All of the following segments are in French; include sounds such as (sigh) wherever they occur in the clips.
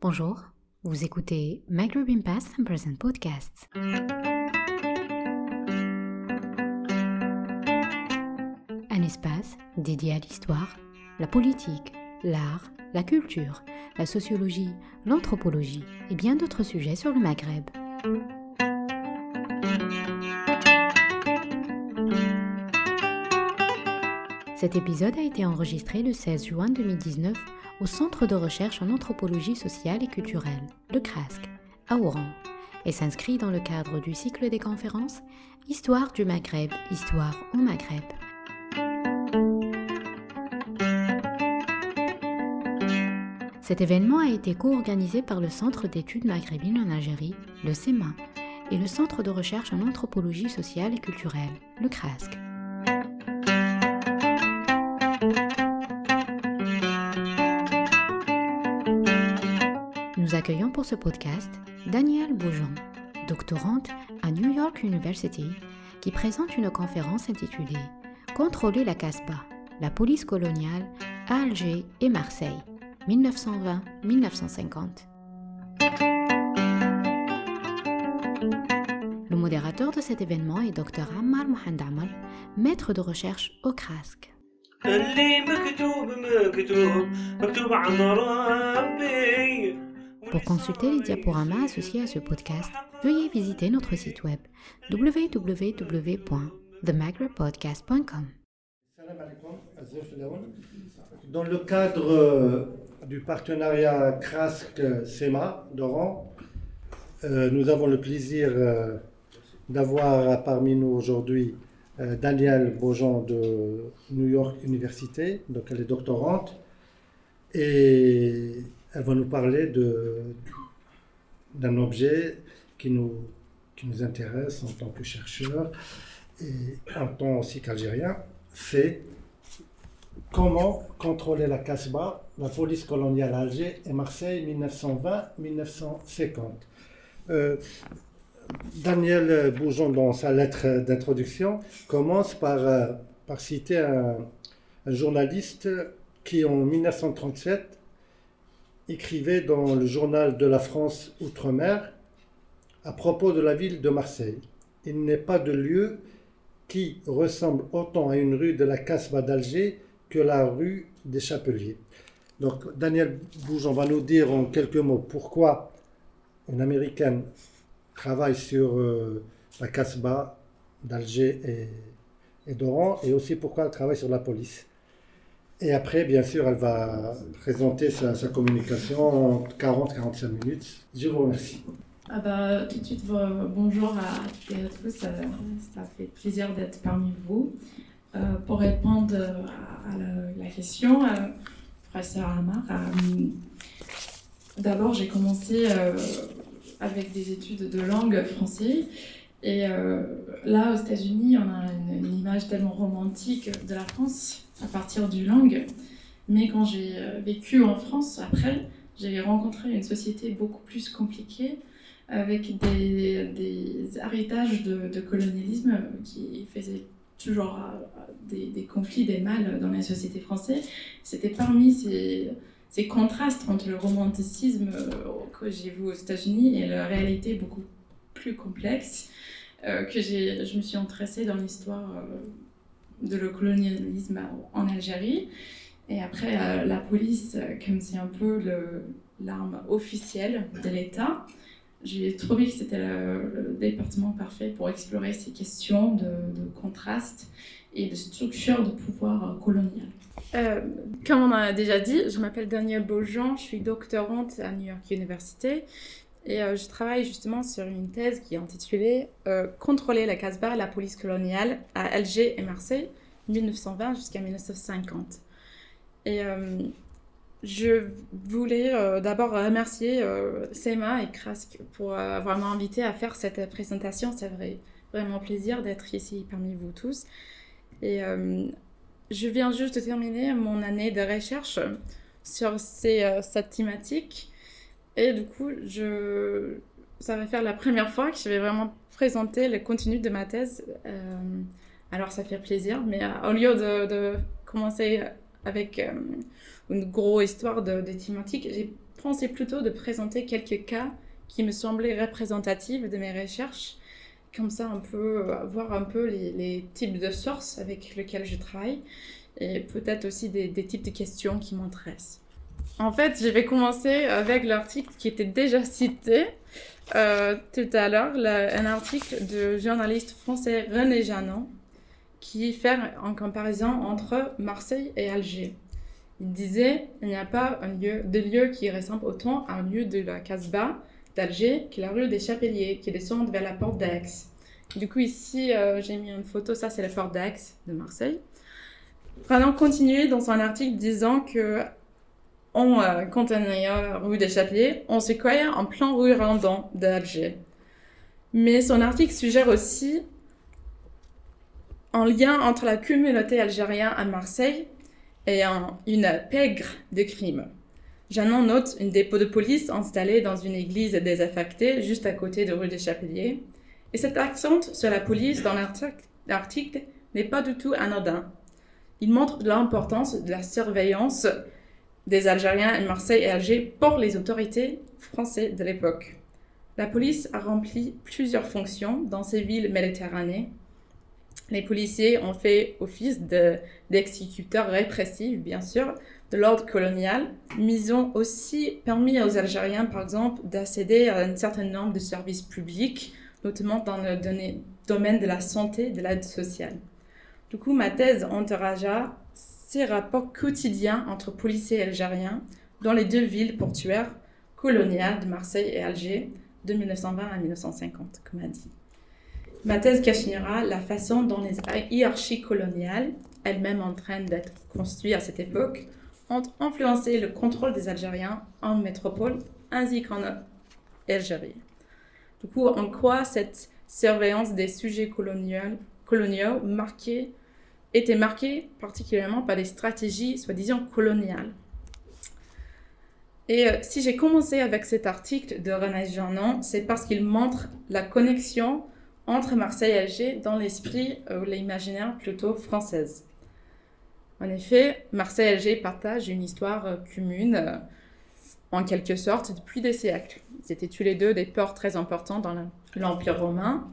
Bonjour, vous écoutez Maghreb Past and Present Podcasts. Un espace dédié à l'histoire, la politique, l'art, la culture, la sociologie, l'anthropologie et bien d'autres sujets sur le Maghreb. Cet épisode a été enregistré le 16 juin 2019 au Centre de recherche en anthropologie sociale et culturelle, le CRASC, à Oran, et s'inscrit dans le cadre du cycle des conférences Histoire du Maghreb, Histoire au Maghreb. Cet événement a été co-organisé par le Centre d'études maghrébines en Algérie, le CEMA, et le Centre de recherche en anthropologie sociale et culturelle, le CRASC. Accueillons pour ce podcast Danielle Beaujon, doctorante à New York University, qui présente une conférence intitulée Contrôler la Casbah, la police coloniale à Alger et Marseille, 1920-1950. Le modérateur de cet événement est Dr Ammar Mohamed Amal, maître de recherche au CRASC. Pour consulter les diaporamas associés à ce podcast, veuillez visiter notre site web www.themaghrepodcast.com. Dans le cadre euh, du partenariat CRASC-SEMA d'Oran, euh, nous avons le plaisir euh, d'avoir parmi nous aujourd'hui Danielle Beaujean de New York University, donc elle est doctorante, et elle va nous parler d'un objet qui nous, qui nous intéresse en tant que chercheur et en tant aussi qu'Algérien, c'est comment contrôler la Casbah, la police coloniale Alger et Marseille 1920-1950. Euh, Daniel Boujon, dans sa lettre d'introduction, commence par, euh, citer un journaliste qui, en 1937, écrivait dans le journal de la France Outre-mer à propos de la ville de Marseille. Il n'est pas de lieu qui ressemble autant à une rue de la Casbah d'Alger que la rue des Chapeliers. Donc Daniel Boujon va nous dire en quelques mots pourquoi une Américaine travaille sur euh, la Casbah d'Alger et, et d'Oran et aussi pourquoi elle travaille sur la police. Et après, bien sûr, elle va présenter sa, communication en 40-45 minutes. Je vous remercie. Ah bah, tout de suite, bonjour à toutes et à tous. Ça, fait plaisir d'être parmi vous. Euh, pour répondre à la, question, euh, professeur Amar, euh, d'abord j'ai commencé avec des études de langue française. Et là, aux États-Unis, on a une, image tellement romantique de la France à partir du langue. Mais quand j'ai euh, vécu en France, après, j'ai rencontré une société beaucoup plus compliquée avec des, des héritages de, colonialisme qui faisaient toujours euh, des, conflits, des mâles dans la société française. C'était parmi ces, contrastes entre le romanticisme euh, que j'ai vu aux États-Unis et la réalité beaucoup plus complexe que je me suis intéressée dans l'histoire de le colonialisme en Algérie. Et après, euh, la police, euh, comme c'est un peu l'arme officielle de l'État, j'ai trouvé que c'était le, département parfait pour explorer ces questions de, contraste et de structure de pouvoir euh, colonial. comme on a déjà dit, je m'appelle Danielle Beaujean, je suis doctorante à New York University et je travaille justement sur une thèse qui est intitulée Contrôler la Casbah, la police coloniale à Alger et Marseille 1920 jusqu'à 1950. Et euh, je voulais euh, d'abord remercier euh, Sema et Krask pour avoir invité à faire cette présentation. C'est vrai, vraiment plaisir d'être ici parmi vous tous. Et je viens juste de terminer mon année de recherche sur ces, cette thématique. Et du coup, je, ça va faire la première fois que je vais vraiment présenter le contenu de ma thèse Alors ça fait plaisir, mais au lieu de, commencer avec une grosse histoire de, de thématiques, j'ai pensé plutôt de présenter quelques cas qui me semblaient représentatifs de mes recherches. Comme ça, on peut voir un peu les, types de sources avec lesquelles je travaille et peut-être aussi des, types de questions qui m'intéressent. En fait, je vais commencer avec l'article qui était déjà cité euh, tout à l'heure, un article du journaliste français René Janon qui fait une comparaison entre Marseille et Alger. Il disait il n'y a pas de lieu qui ressemble autant à un lieu de la Casbah d'Alger que la rue des Chapeliers qui descendent vers la porte d'Aix. Du coup, ici, euh, j'ai mis une photo, ça c'est la porte d'Aix de Marseille. Prenons continuer dans son article disant que on, euh, est rue des Chapeliers, on se croyait en plein rue Randon d'Alger. Mais son article suggère aussi un lien entre la communauté algérienne à Marseille et une pègre de crimes. Janon note un dépôt de police installé dans une église désaffectée juste à côté de rue des Chapeliers. Et cet accent sur la police dans l'article n'est pas du tout anodin. Il montre l'importance de la surveillance des Algériens à Marseille et Alger pour les autorités françaises de l'époque. La police a rempli plusieurs fonctions dans ces villes méditerranéennes. Les policiers ont fait office d'exécuteurs répressifs, bien sûr, de l'ordre colonial, mais ils ont aussi permis aux Algériens, par exemple, d'accéder à un certain nombre de services publics, notamment dans le domaine de la santé et de l'aide sociale. Du coup, ma thèse encouragea ces rapports quotidiens entre policiers algériens dans les deux villes portuaires coloniales de Marseille et Alger de 1920 à 1950, comme a dit. Ma thèse questionnera la façon dont les hiérarchies coloniales, elles-mêmes en train d'être construites à cette époque, ont influencé le contrôle des Algériens en métropole ainsi qu'en Algérie. Du coup, en quoi cette surveillance des sujets coloniaux, coloniaux était marquée particulièrement par des stratégies soi-disant coloniales? Et euh, si j'ai commencé avec cet article de René Janon, c'est parce qu'il montre la connexion entre Marseille et Alger dans l'esprit ou l'imaginaire plutôt française. En effet, Marseille et Alger partagent une histoire euh, commune, euh, en quelque sorte, depuis des siècles. Ils étaient tous les deux des ports très importants dans l'Empire romain.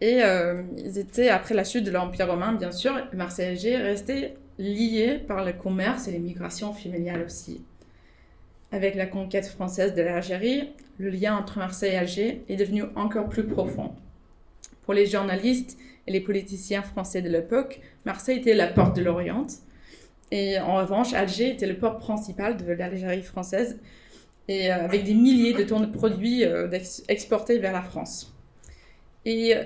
Et euh, ils étaient, après la chute de l'Empire romain, bien sûr, Marseille et Alger restaient liés par le commerce et les migrations familiales aussi. Avec la conquête française de l'Algérie, le lien entre Marseille et Alger est devenu encore plus profond. Pour les journalistes et les politiciens français de l'époque, Marseille était la porte de l'Orient, et en revanche, Alger était le port principal de l'Algérie française, et euh, avec des milliers de tonnes de produits euh, exportés vers la France. Et euh,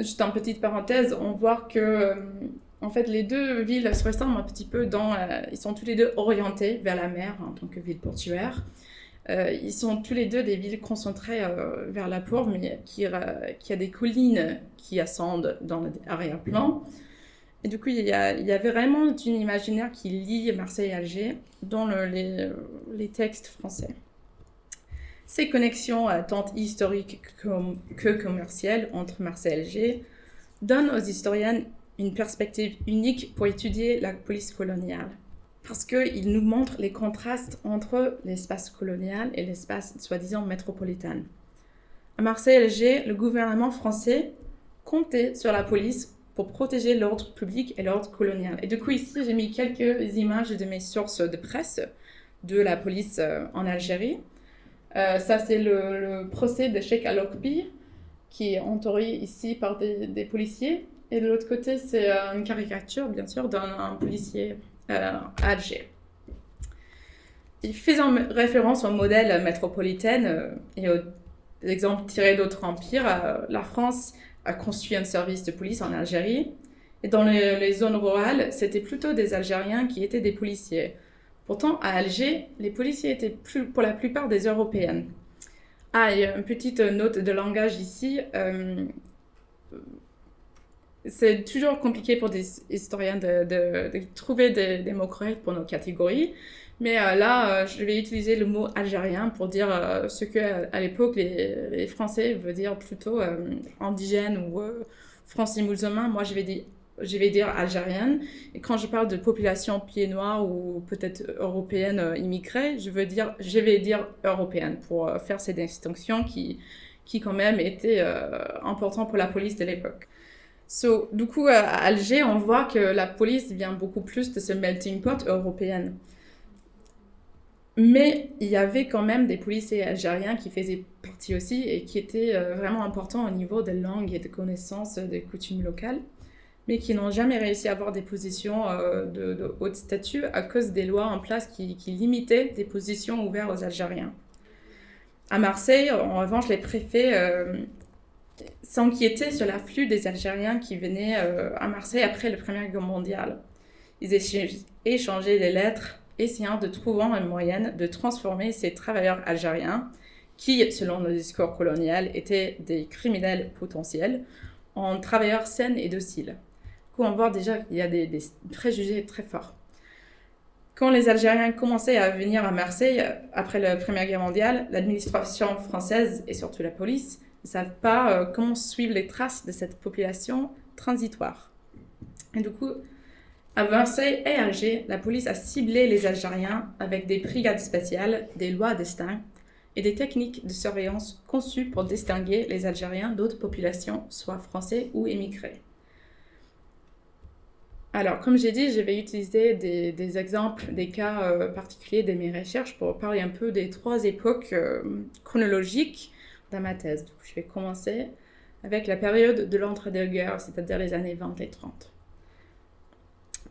juste en petite parenthèse, on voit que en fait, les deux villes se ressemblent un petit peu ils sont tous les deux orientés vers la mer en tant que ville portuaire. Ils sont tous les deux des villes concentrées vers la pourve, mais qui, a des collines qui ascendent dans l'arrière-plan. Et du coup, il y, avait vraiment une imaginaire qui lie Marseille et Alger dans les, les, textes français. Ces connexions, euh, tant historiques que, commerciales, entre Marseille et Alger donnent aux historiennes une perspective unique pour étudier la police coloniale. Parce qu'ils nous montrent les contrastes entre l'espace colonial et l'espace soi-disant métropolitain. À Marseille et Alger, le gouvernement français comptait sur la police pour protéger l'ordre public et l'ordre colonial. Et du coup, ici, j'ai mis quelques images de mes sources de presse de la police euh, en Algérie. Euh, ça, c'est le, procès de Sheikh Al-Okbi, qui est entouré ici par des, policiers. Et de l'autre côté, c'est euh, une caricature, bien sûr, d'un policier à Alger. Faisant référence au modèle métropolitain et aux exemples tirés d'autres empires, la France a construit un service de police en Algérie. Et dans les, zones rurales, c'était plutôt des Algériens qui étaient des policiers. Pourtant, à Alger, les policiers étaient pour la plupart des Européennes. Ah, une petite note de langage ici. Euh, c'est toujours compliqué pour des historiens de, trouver des, mots corrects pour nos catégories. Mais euh, là, euh, je vais utiliser le mot algérien pour dire euh, ce que à l'époque les, Français veulent dire plutôt indigène ou français musulman. Moi, je vais dire algérienne. Et quand je parle de population pied noir ou peut-être européenne immigrée, je veux dire, je vais dire européenne pour faire ces distinctions qui, qui quand même étaient importantes pour la police de l'époque. So, du coup, à Alger, on voit que la police vient beaucoup plus de ce melting pot européen. Mais il y avait quand même des policiers algériens qui faisaient partie aussi et qui étaient vraiment importants au niveau des langues et des connaissances des coutumes locales mais qui n'ont jamais réussi à avoir des positions euh, de, de, haute statut à cause des lois en place qui, limitaient des positions ouvertes aux Algériens. À Marseille, en revanche, les préfets euh, s'inquiétaient sur l'afflux des Algériens qui venaient euh, à Marseille après la Première Guerre mondiale. Ils échangeaient des lettres, essayant de trouver une moyenne de transformer ces travailleurs algériens, qui, selon le discours colonial, étaient des criminels potentiels, en travailleurs sains et dociles on voit déjà qu'il y a des, préjugés très forts. Quand les Algériens commençaient à venir à Marseille après la Première Guerre mondiale, l'administration française et surtout la police ne savent pas euh, comment suivre les traces de cette population transitoire. Et du coup, à Marseille et Alger, la police a ciblé les Algériens avec des brigades spéciales, des lois distinctes et des techniques de surveillance conçues pour distinguer les Algériens d'autres populations, soit français ou émigrés. Alors, comme j'ai dit, je vais utiliser des, exemples, des cas euh, particuliers de mes recherches pour parler un peu des trois époques euh, chronologiques dans ma thèse. Je vais commencer avec la période de l'entre-deux-guerres, c'est-à-dire les années 20 et 30.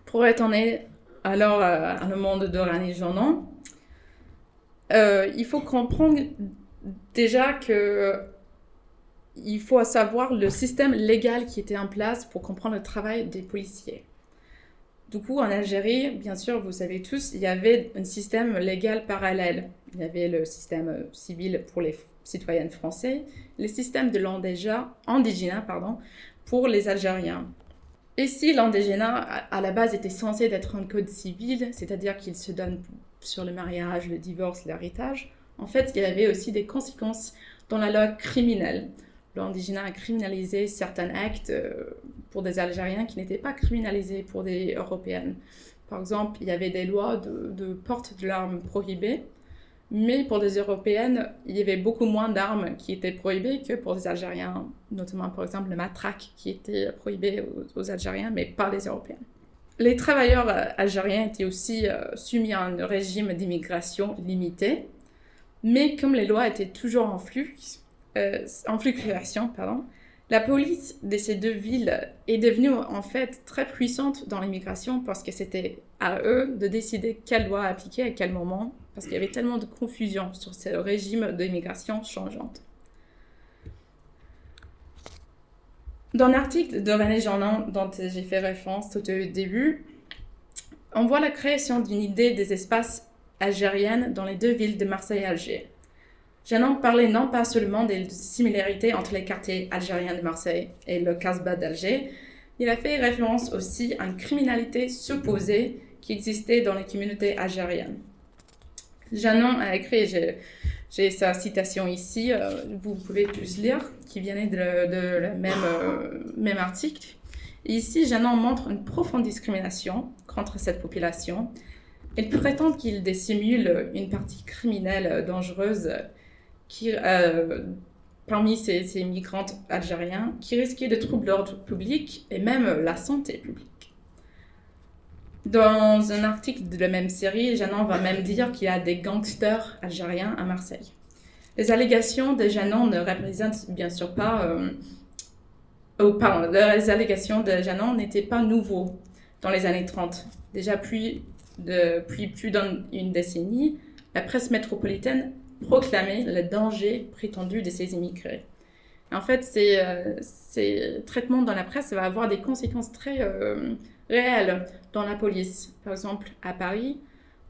Pour retourner alors euh, à le monde de René Jeannon, il faut comprendre déjà que il faut savoir le système légal qui était en place pour comprendre le travail des policiers. Du coup, en Algérie, bien sûr, vous savez tous, il y avait un système légal parallèle. Il y avait le système euh, civil pour les citoyens français, le système de l'indigénat pardon, pour les Algériens. Et si l'indigénat, à la base, était censé être un code civil, c'est-à-dire qu'il se donne sur le mariage, le divorce, l'héritage, en fait, il y avait aussi des conséquences dans la loi criminelle l'indigénat a criminalisé certains actes euh, pour des Algériens qui n'étaient pas criminalisés pour des Européennes. Par exemple, il y avait des lois de, porte de l'arme prohibées, mais pour des Européennes, il y avait beaucoup moins d'armes qui étaient prohibées que pour des Algériens, notamment par exemple le matraque qui était prohibé aux, Algériens, mais pas les Européens. Les travailleurs algériens étaient aussi euh, soumis à un régime d'immigration limité, mais comme les lois étaient toujours en flux, euh, en fluctuation, pardon, la police de ces deux villes est devenue en fait très puissante dans l'immigration parce que c'était à eux de décider quelle loi appliquer à quel moment, parce qu'il y avait tellement de confusion sur ce régime d'immigration changeante. Dans l'article de René Jeannin dont j'ai fait référence tout au début, on voit la création d'une idée des espaces algériennes dans les deux villes de Marseille et Alger. Jeannon parlait non pas seulement des similarités entre les quartiers algériens de Marseille et le Casbah d'Alger, il a fait référence aussi à une criminalité supposée qui existait dans les communautés algériennes. Jeannon a écrit, j'ai sa citation ici, euh, vous pouvez tous lire, qui vient de, le même, euh, même article. ici, Jeannon montre une profonde discrimination contre cette population. Il prétend qu'il dissimule une partie criminelle dangereuse qui, euh, parmi ces, ces, migrantes algériens qui risquaient de troubler l'ordre public et même la santé publique. Dans un article de la même série, Janon va même dire qu'il y a des gangsters algériens à Marseille. Les allégations de Janon ne représentent bien sûr pas... Euh, oh, pardon, les allégations de Janon n'étaient pas nouveaux dans les années 30. Déjà depuis plus d'une décennie, la presse métropolitaine proclamer le danger prétendu de ces immigrés. En fait, ces, euh, traitements dans la presse va avoir des conséquences très euh, réelles dans la police. Par exemple, à Paris,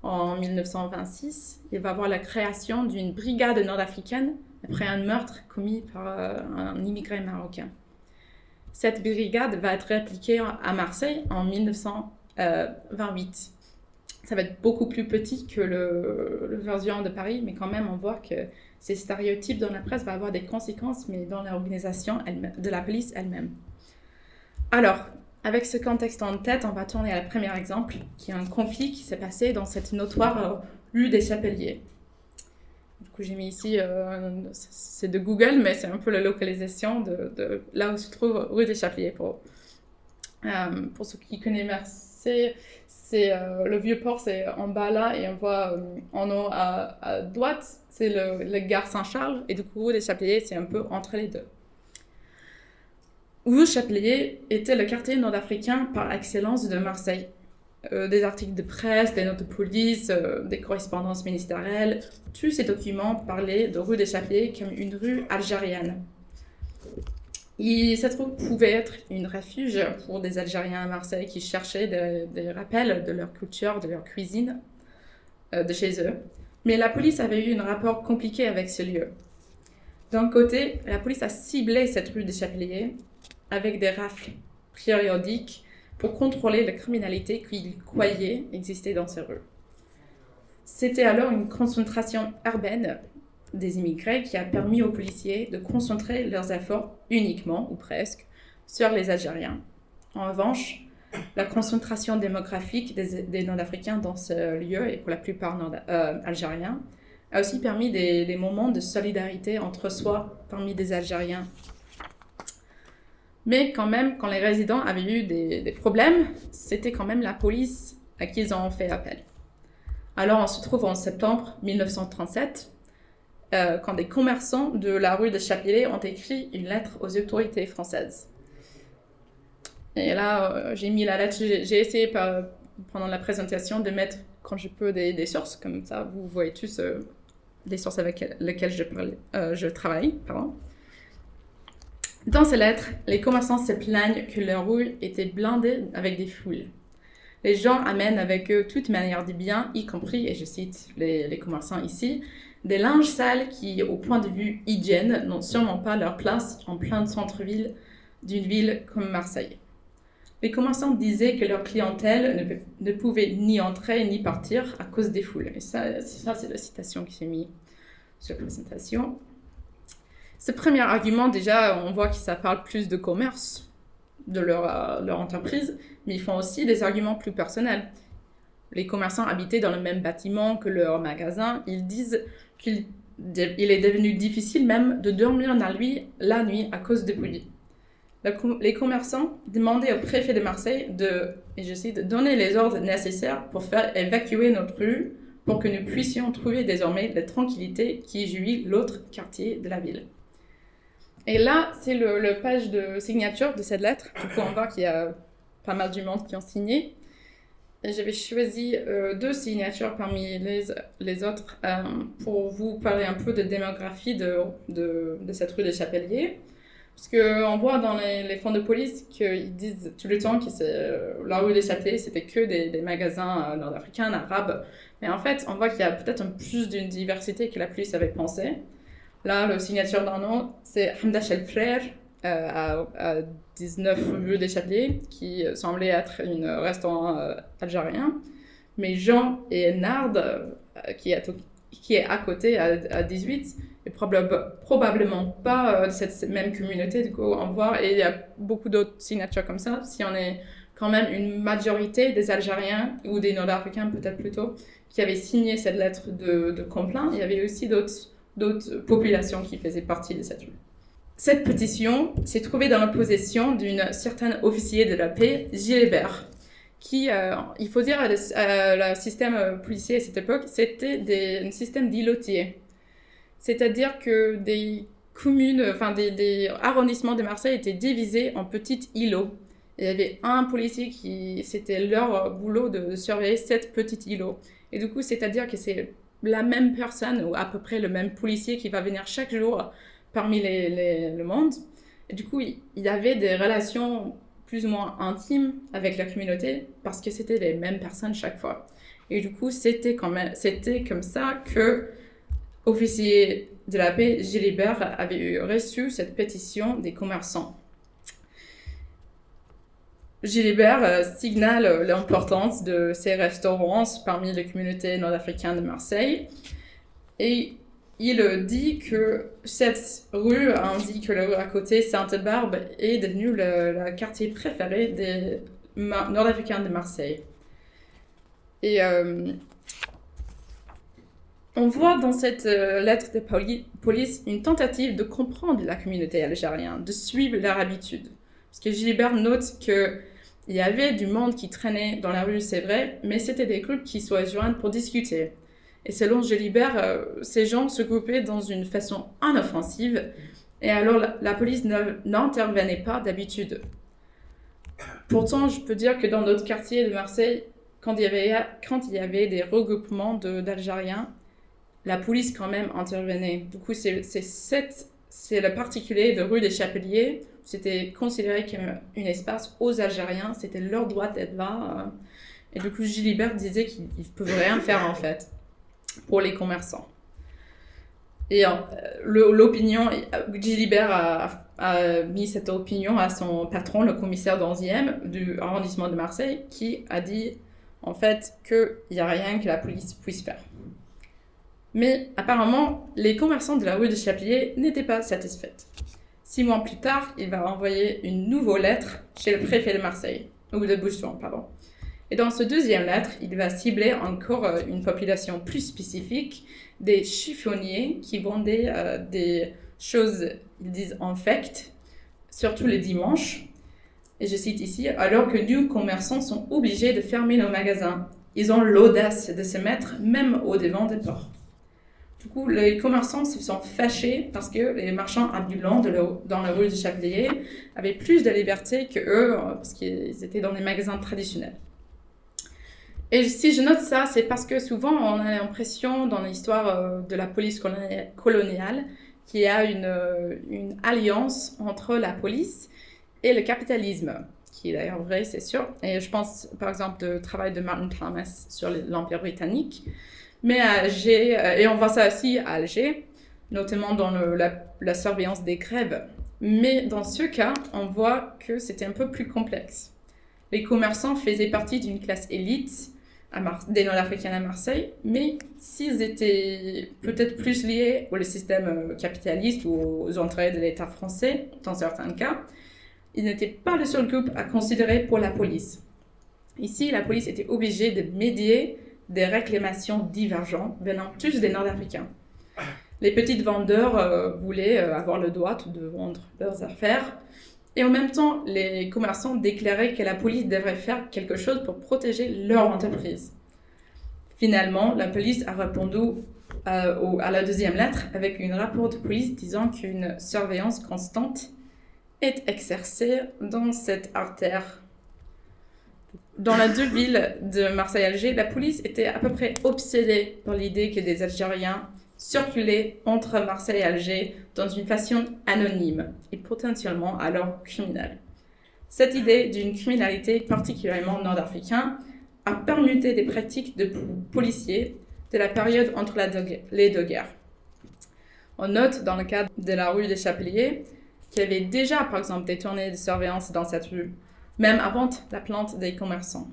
en 1926, il va y avoir la création d'une brigade nord-africaine après un meurtre commis par euh, un immigré marocain. Cette brigade va être répliquée à Marseille en 1928 ça va être beaucoup plus petit que le, version de Paris, mais quand même, on voit que ces stéréotypes dans la presse vont avoir des conséquences, mais dans l'organisation de la police elle-même. Alors, avec ce contexte en tête, on va tourner à le premier exemple, qui est un conflit qui s'est passé dans cette notoire euh, rue des Chapeliers. Du coup, j'ai mis ici, euh, c'est de Google, mais c'est un peu la localisation de, là où se trouve rue des Chapeliers. Pour, euh, pour ceux qui connaissent Marseille, c'est le vieux port, c'est en bas là, et on voit en haut à, droite, c'est le, gare Saint-Charles, et du coup, rue des Chapeliers, c'est un peu entre les deux. Où Chapelier était le quartier nord-africain par excellence de Marseille. Euh, des articles de presse, des notes de police, euh, des correspondances ministérielles, tous ces documents parlaient de rue des Chapeliers comme une rue algérienne. Cette rue pouvait être une refuge pour des Algériens à Marseille qui cherchaient des, rappels de leur culture, de leur cuisine, euh, de chez eux. Mais la police avait eu un rapport compliqué avec ce lieu. D'un côté, la police a ciblé cette rue des Chapeliers avec des rafles périodiques pour contrôler la criminalité qu'ils croyaient exister dans ces rues. C'était alors une concentration urbaine des immigrés qui a permis aux policiers de concentrer leurs efforts uniquement, ou presque, sur les Algériens. En revanche, la concentration démographique des, Nord-Africains dans ce lieu, et pour la plupart euh, algériens, a aussi permis des, des, moments de solidarité entre soi parmi des Algériens mais quand même, quand les résidents avaient eu des, problèmes, c'était quand même la police à qui ils ont fait appel. Alors on se trouve en septembre 1937, euh, quand des commerçants de la rue de Chapelier ont écrit une lettre aux autorités françaises. Et là, euh, j'ai mis la lettre, j'ai essayé pendant la présentation de mettre, quand je peux, des, sources, comme ça vous voyez tous euh, les sources avec lesquelles je, je travaille. Dans ces lettres, les commerçants se plaignent que leur rue était blindée avec des foules. Les gens amènent avec eux toute manière de biens, y compris, et je cite les, commerçants ici, des linges sales qui, au point de vue hygiène, n'ont sûrement pas leur place en plein centre-ville d'une ville comme Marseille. Les commerçants disaient que leur clientèle ne, pouvait ni entrer ni partir à cause des foules. Et ça, ça c'est la citation qui s'est mise sur la présentation. Ce premier argument, déjà, on voit que ça parle plus de commerce, de leur, euh, leur entreprise, mais ils font aussi des arguments plus personnels. Les commerçants habitaient dans le même bâtiment que leur magasin, ils disent qu'il il est devenu difficile même de dormir la nuit, la nuit à cause des bruits. Les commerçants demandaient au préfet de Marseille de, et je cite, donner les ordres nécessaires pour faire évacuer notre rue pour que nous puissions trouver désormais la tranquillité qui jouit l'autre quartier de la ville. Et là, c'est le, page de signature de cette lettre. Du coup, on voit qu'il y a pas mal du monde qui ont signé. J'avais choisi euh, deux signatures parmi les, autres euh, pour vous parler un peu de démographie de, de, cette rue des Chapeliers. Parce qu'on voit dans les, les, fonds de police qu'ils disent tout le temps que euh, la rue des Chapeliers, c'était que des, magasins nord-africains, arabes. Mais en fait, on voit qu'il y a peut-être plus d'une diversité que la police avait pensé. Là, le signature d'un nom, c'est Hamda Frère, euh, à, 19 rue des Chapeliers, qui semblait être un restaurant euh, algérien. Mais Jean et Nard, euh, qui, est qui est à côté, à, 18, et probablement pas de cette même communauté. Du coup, on voit, et il y a beaucoup d'autres signatures comme ça. Si on est quand même une majorité des Algériens, ou des Nord-Africains peut-être plutôt, qui avaient signé cette lettre de, de complaint, il y avait aussi d'autres d'autres populations qui faisaient partie de cette rue. Cette pétition s'est trouvée dans la possession d'une certaine officier de la paix, Gilbert, qui, euh, il faut dire, le système policier à cette époque, c'était un système d'îlotier. C'est-à-dire que des communes, enfin des, des, arrondissements de Marseille étaient divisés en petits îlots. Il y avait un policier qui, c'était leur boulot de surveiller sept petits îlots. Et du coup, c'est-à-dire que c'est la même personne ou à peu près le même policier qui va venir chaque jour parmi les, le monde. Et du coup, il, y avait des relations plus ou moins intimes avec la communauté parce que c'était les mêmes personnes chaque fois. Et du coup, c'était c'était comme ça que officier de la paix Gilbert avait reçu cette pétition des commerçants. Gilbert euh, signale l'importance de ces restaurants parmi les communautés nord-africaines de Marseille. Et il dit que cette rue, ainsi que la rue à côté, Sainte-Barbe, est devenue le, quartier préféré des Nord-Africains de Marseille. Et euh, on voit dans cette euh, lettre de poli- police une tentative de comprendre la communauté algérienne, de suivre leur habitude. Parce que Gilbert note que il y avait du monde qui traînait dans la rue, c'est vrai, mais c'était des groupes qui se joignent pour discuter. Et selon Gilbert, euh, ces gens se groupaient dans une façon inoffensive, et alors la, police n'intervenait pas d'habitude. Pourtant, je peux dire que dans notre quartier de Marseille, quand il y avait, des regroupements d'Algériens, la police quand même intervenait. Du coup, c'est le particulier de rue des Chapeliers. C'était considéré comme un espace aux Algériens. C'était leur droit d'être là. Et du coup, Gilibert disait qu'ils ne pouvaient rien faire en fait pour les commerçants. Et euh, l'opinion, Gilibert a, mis cette opinion à son patron, le commissaire d'Onzième du arrondissement de Marseille, qui a dit en fait qu'il n'y a rien que la police puisse faire. Mais apparemment, les commerçants de la rue de Chaplier n'étaient pas satisfaits. Six mois plus tard, il va envoyer une nouvelle lettre chez le préfet de Marseille, ou de Bouchon, pardon. Et dans ce deuxième lettre, il va cibler encore euh, une population plus spécifique, des chiffonniers qui vendaient euh, des choses, ils disent infectes, surtout les dimanches. Et je cite ici, alors que nous, commerçants, sont obligés de fermer nos magasins. Ils ont l'audace de se mettre même au devant des ports. Du coup, les commerçants se sont fâchés parce que les marchands ambulants de dans la rue du Chapelier avaient plus de liberté que eux, euh, parce qu'ils étaient dans des magasins traditionnels. Et si je note ça, c'est parce que souvent on a l'impression dans l'histoire euh, de la police coloni- coloniale qu'il y a une, euh, une alliance entre la police et le capitalisme, qui est d'ailleurs vrai, c'est sûr. Et je pense par exemple au travail de Martin Thomas sur l'Empire britannique. Mais à Alger, euh, et on voit ça aussi à Alger, notamment dans la, la surveillance des grèves. Mais dans ce cas, on voit que c'était un peu plus complexe. Les commerçants faisaient partie d'une classe élite des Nord-Africains à Marseille, mais s'ils étaient peut-être plus liés au système euh, capitaliste ou aux entrées de l'État français, dans certains cas, ils n'étaient pas le seul groupe à considérer pour la police. Ici, la police était obligée de médier des réclamations divergentes venant tous des Nord-Africains. Les petits vendeurs euh, voulaient euh, avoir le droit de vendre leurs affaires, et en même temps, les commerçants déclaraient que la police devrait faire quelque chose pour protéger leur entreprise. Finalement, la police a répondu euh, à la deuxième lettre avec un rapport de police disant qu'une surveillance constante est exercée dans cette artère. Dans les deux villes de Marseille et Alger, la police était à peu près obsédée par l'idée que des Algériens circulaient entre Marseille et Alger dans une façon anonyme et potentiellement alors criminelle. Cette idée d'une criminalité particulièrement nord-africaine a permuté des pratiques de po- policiers de la période entre les deux guerres. On note dans le cadre de la rue des Chapeliers qu'il y avait déjà, par exemple, des tournées de surveillance dans cette rue, même avant la plante des commerçants.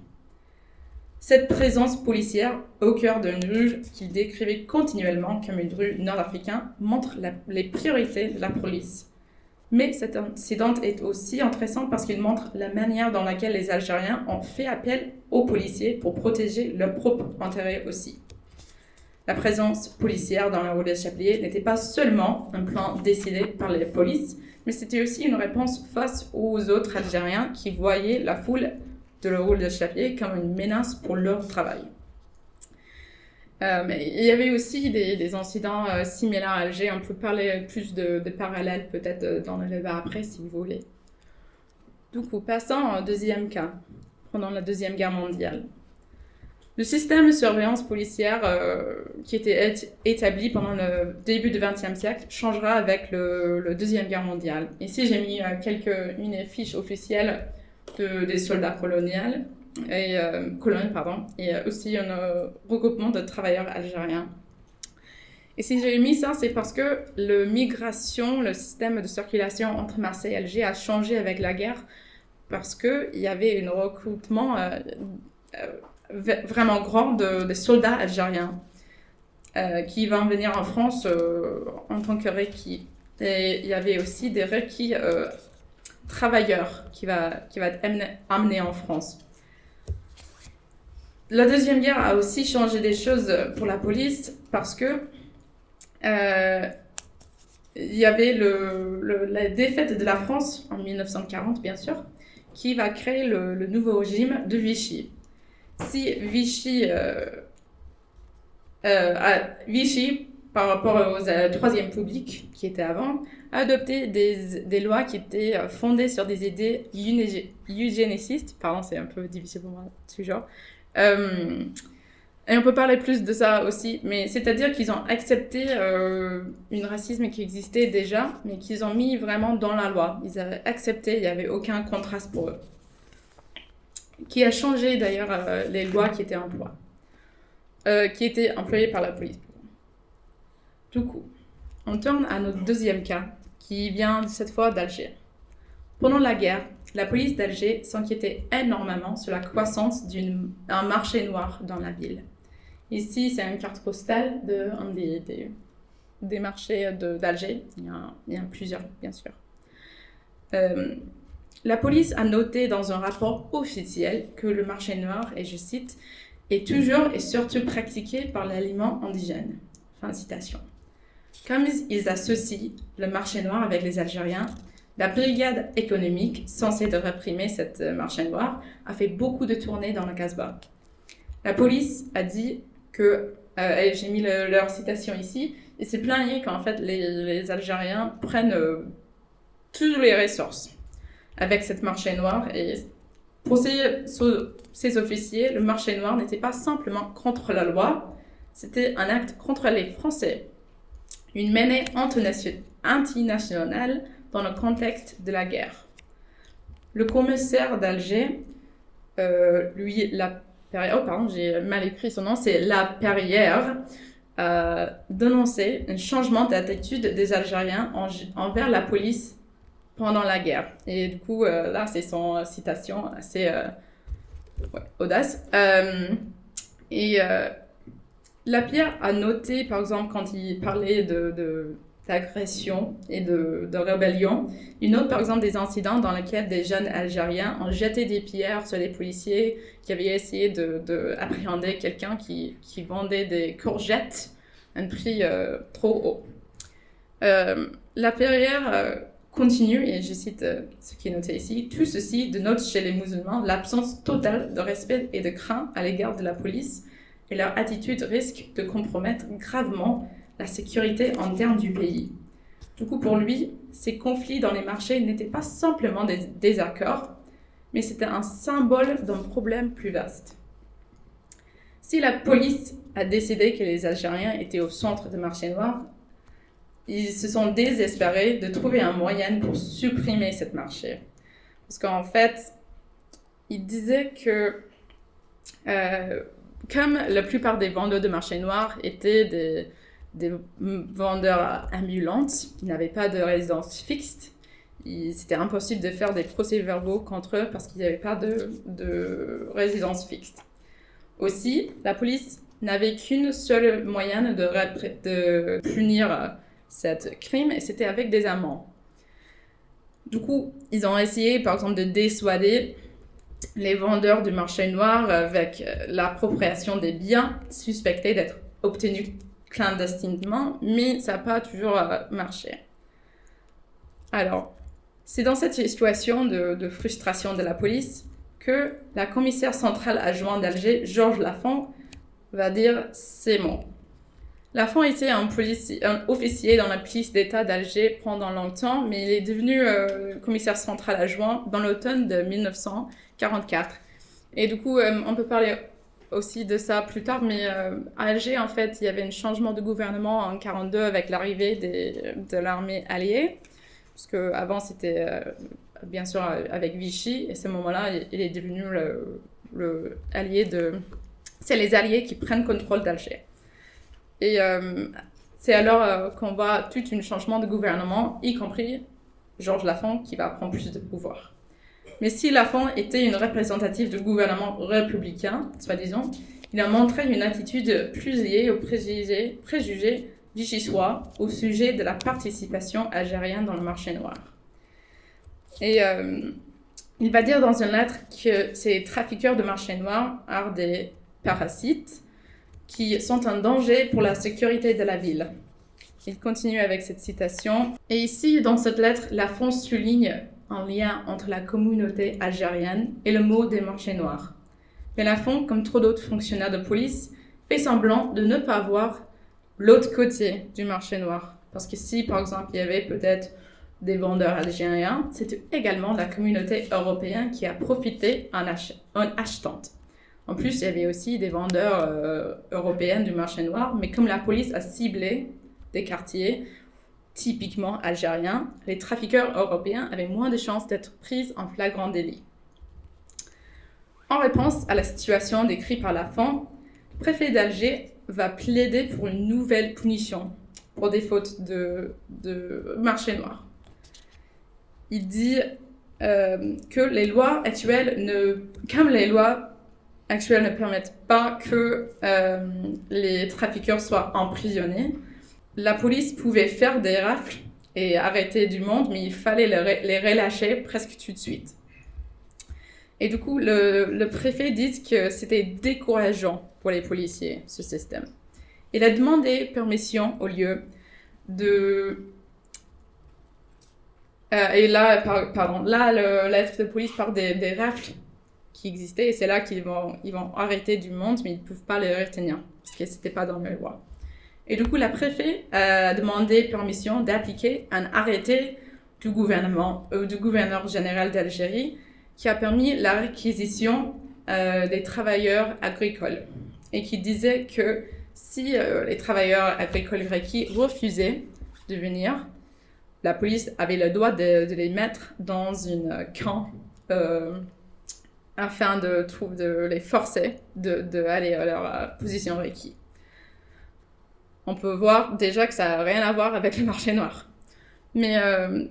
Cette présence policière au cœur d'une rue qu'il décrivait continuellement comme une rue nord-africaine montre les priorités de la police. Mais cet incident est aussi intéressant parce qu'il montre la manière dans laquelle les Algériens ont fait appel aux policiers pour protéger leurs propres intérêts aussi. La présence policière dans la rue des Chapeliers n'était pas seulement un plan décidé par les polices, mais c'était aussi une réponse face aux autres Algériens qui voyaient la foule de la rue des Chapeliers comme une menace pour leur travail. Euh, il y avait aussi des, incidents euh, similaires à Alger. On peut parler plus de, de parallèles peut-être euh, dans le débat après si vous voulez. Coup, passons au deuxième cas, pendant la Deuxième Guerre mondiale. Le système de surveillance policière qui était établi pendant le début du XXe siècle changera avec le, le Deuxième Guerre mondiale. Ici, j'ai mis quelques, une fiche officielle de- des soldats coloniaux et euh, pardon, et euh, aussi un euh, regroupement de travailleurs algériens. Et si j'ai mis ça, c'est parce que le migration, le système de circulation entre Marseille et Alger a changé avec la guerre, parce qu'il y avait un recrutement euh, vraiment grand de, de soldats algériens. qui vont venir en France en tant que requis. Et il y avait aussi des requis travailleurs qui va, qui va être amené en France. La Deuxième Guerre a aussi changé des choses pour la police parce que euh, y avait le, la défaite de la France en 1940, bien sûr, qui va créer le, nouveau régime de Vichy. Si Vichy, euh, euh, Vichy par rapport au Troisième Public, qui était avant, a adopté des, des, lois qui étaient fondées sur des idées eugénicistes. Pardon, c'est un peu difficile pour moi, ce genre. Euh, et on peut parler plus de ça aussi, mais c'est-à-dire qu'ils ont accepté euh, une racisme qui existait déjà, mais qu'ils ont mis vraiment dans la loi. Ils avaient accepté, il n'y avait aucun contraste pour eux. Qui a changé d'ailleurs euh, les lois euh, qui étaient employées par la police. Du coup, on tourne à notre deuxième cas, qui vient cette fois d'Alger. Pendant la guerre, la police d'Alger s'inquiétait énormément sur la croissance d'un marché noir dans la ville. Ici, c'est une carte postale de des, des, marchés d'Alger. Il, y en a plusieurs, bien sûr. Euh, la police a noté dans un rapport officiel que le marché noir, et je cite, est toujours et surtout pratiqué par l'aliment indigène. Fin de citation. Comme ils associent le marché noir avec les Algériens, la brigade économique, censée réprimer cette marché noir, a fait beaucoup de tournées dans le Casbah. La police a dit que, euh, j'ai mis leur citation ici, et s'est plaigné qu'en fait les, Algériens prennent euh, toutes les ressources avec cette marché noir. Et pour ces officiers, le marché noir n'était pas simplement contre la loi, c'était un acte contre les Français. Une menée antinationale dans le contexte de la guerre. Le commissaire d'Alger, euh, lui, la oh pardon, j'ai mal écrit son nom, c'est La Perrière, euh, dénonçait un changement d'attitude des Algériens envers la police pendant la guerre. Et du coup, euh, là, c'est son citation assez euh, audace. et Lapierre a noté, par exemple, quand il parlait de d'agression et de, de, rébellion. Il note par exemple des incidents dans lesquels des jeunes Algériens ont jeté des pierres sur les policiers qui avaient essayé d'appréhender de, quelqu'un qui, qui, vendait des courgettes à un prix euh, trop haut. Euh, la Perrière euh, continue, et je cite ce qui est noté ici, tout ceci dénote chez les musulmans l'absence totale de respect et de crainte à l'égard de la police, et leur attitude risque de compromettre gravement la sécurité interne du pays. Du coup, pour lui, ces conflits dans les marchés n'étaient pas simplement des désaccords, mais c'était un symbole d'un problème plus vaste. Si la police a décidé que les Algériens étaient au centre des marchés noirs, ils se sont désespérés de trouver un moyen pour supprimer cette marché. Parce qu'en fait, ils disaient que, euh, comme la plupart des vendeurs de marchés noirs étaient des, vendeurs ambulantes. Ils n'avaient pas de résidence fixe. C'était impossible de faire des procès-verbaux contre eux parce qu'il n'y avait pas de, de, résidence fixe. Aussi, la police n'avait qu'une seule moyen de, punir cette crime et c'était avec des amendes. Du coup, ils ont essayé, par exemple, de dissuader les vendeurs du marché noir avec l'appropriation des biens suspectés d'être obtenus clandestinement, mais ça n'a pas toujours euh, marché. Alors, c'est dans cette situation de, frustration de la police que la commissaire centrale adjointe d'Alger, Georges Lafont, va dire c'est bon. Lafont était un, officier dans la police d'État d'Alger pendant longtemps, mais il est devenu euh, commissaire central adjoint dans l'automne de 1944. Et du coup, euh, on peut parler aussi de ça plus tard, mais euh, à Alger, en fait, il y avait un changement de gouvernement en 42 avec l'arrivée de l'armée alliée, parce qu'avant, c'était bien sûr avec Vichy, et ce moment-là, il est devenu le, de... C'est les alliés qui prennent contrôle d'Alger. Et euh, c'est alors qu'on voit tout un changement de gouvernement, y compris Georges Lafont qui va prendre plus de pouvoir. Mais si Lafont était une représentative du gouvernement républicain, soi-disant, il a montré une attitude plus liée aux préjugés, préjugés vichysois au sujet de la participation algérienne dans le marché noir. Et euh, il va dire dans une lettre que ces trafiqueurs de marché noir sont des parasites qui sont un danger pour la sécurité de la ville. Il continue avec cette citation. Et ici, dans cette lettre, la France souligne un lien entre la communauté algérienne et le mot des marchés noirs. Mais la France, comme trop d'autres fonctionnaires de police, fait semblant de ne pas voir l'autre côté du marché noir. Parce que si, par exemple, il y avait peut-être des vendeurs algériens, c'était également la communauté européenne qui a profité en, achetant. En plus, il y avait aussi des vendeurs euh, européens du marché noir, mais comme la police a ciblé des quartiers typiquement algériens, les trafiqueurs européens avaient moins de chances d'être pris en flagrant délit. En réponse à la situation décrite par la FAN, le préfet d'Alger va plaider pour une nouvelle punition pour des fautes de, marché noir. Il dit euh, que les lois actuelles ne, comme les lois actuelles ne permettent pas que euh, les trafiqueurs soient emprisonnés, la police pouvait faire des rafles et arrêter du monde, mais il fallait les relâcher presque tout de suite. Et du coup, le, préfet dit que c'était décourageant pour les policiers, ce système. Il a demandé permission au lieu de... Euh, et là, pardon, là, lettre de police parle des, des rafles qui existaient, et c'est là qu'ils vont, ils vont arrêter du monde, mais ils ne peuvent pas les retenir, parce que c'était pas dans la loi. Et du coup, la préfet a demandé permission d'appliquer un arrêté du gouvernement, euh, du gouverneur général d'Algérie, qui a permis la réquisition euh, des travailleurs agricoles et qui disait que si euh, les travailleurs agricoles requis refusaient de venir, la police avait le droit de, les mettre dans un camp afin de, les forcer d'aller de, à leur position requise on peut voir déjà que ça n'a rien à voir avec le marché noir. Mais euh,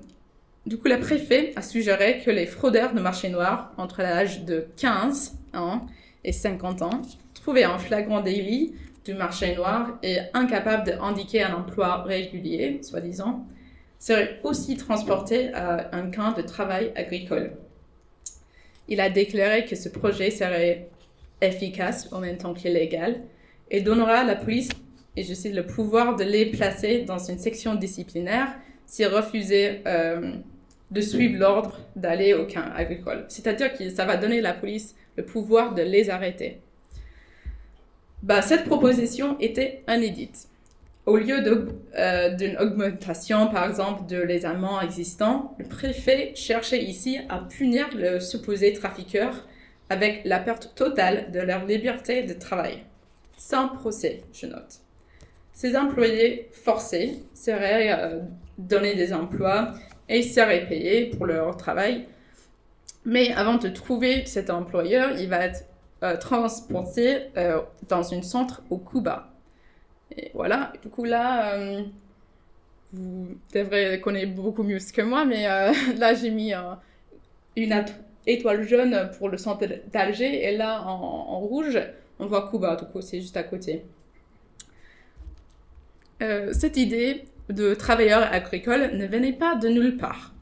du coup, la préfet a suggéré que les fraudeurs de marché noir, entre l'âge de 15 ans et 50 ans, trouvés en flagrant délit du marché noir et incapables d'indiquer un emploi régulier, soi-disant, seraient aussi transportés à un camp de travail agricole. Il a déclaré que ce projet serait efficace en même temps qu'illégal et donnera à la police et je cite, le pouvoir de les placer dans une section disciplinaire s'ils refusaient euh, de suivre l'ordre d'aller au camp agricole. C'est-à-dire que ça va donner à la police le pouvoir de les arrêter. Bah, cette proposition était inédite. Au lieu euh, d'une augmentation, par exemple, de les amendes existants, le préfet cherchait ici à punir le supposé trafiqueur avec la perte totale de leur liberté de travail. Sans procès, je note. Ces employés forcés seraient euh, donnés des emplois et seraient payés pour leur travail. Mais avant de trouver cet employeur, il va être euh, transporté euh, dans un centre au Cuba. Et voilà, du coup là, vous devrez connaître beaucoup mieux que moi, mais (laughs) là j'ai mis une étoile jaune pour le centre d'Alger et là en, rouge, on voit Cuba, du coup c'est juste à côté. Euh, cette idée de travailleurs agricoles ne venait pas de nulle part.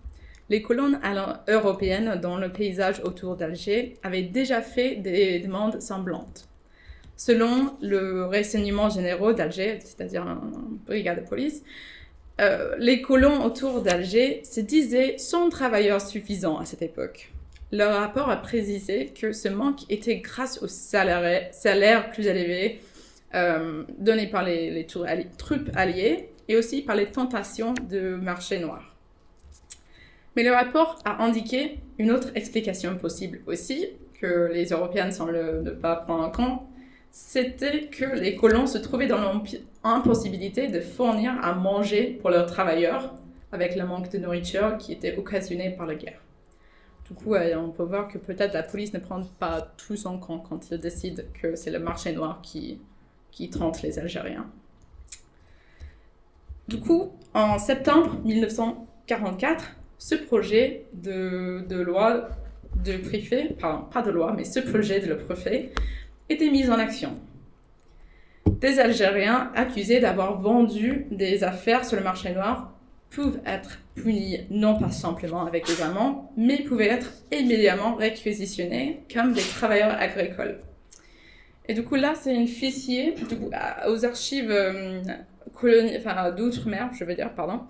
Les colonnes européennes dans le paysage autour d'Alger avaient déjà fait des demandes semblantes. Selon le renseignement général d'Alger, c'est-à-dire une brigade de police, euh, les colons autour d'Alger se disaient sans travailleurs suffisants à cette époque. Leur rapport a précisé que ce manque était grâce aux salaires plus élevés euh, donnés par les, troupes alliées et aussi par les tentations de marché noir. Mais le rapport a indiqué une autre explication possible aussi, que les Européens semblent ne pas prendre en compte, c'était que les colons se trouvaient dans l'impossibilité de fournir à manger pour leurs travailleurs avec le manque de nourriture qui était occasionné par la guerre. Du coup, euh, on peut voir que peut-être la police ne prend pas tout en compte quand ils décident que c'est le marché noir qui, qui les Algériens. Du coup, en septembre 1944, ce projet de, de loi de préfet, pardon, pas de loi, mais ce projet de le préfet était mis en action. des Algériens accusés d'avoir vendu des affaires sur le marché noir peuvent être punis non pas simplement avec des amendes, mais pouvaient être immédiatement réquisitionnés comme des travailleurs agricoles. Et du coup, là, c'est un fichier aux archives euh, d'outre-mer, je veux dire, pardon,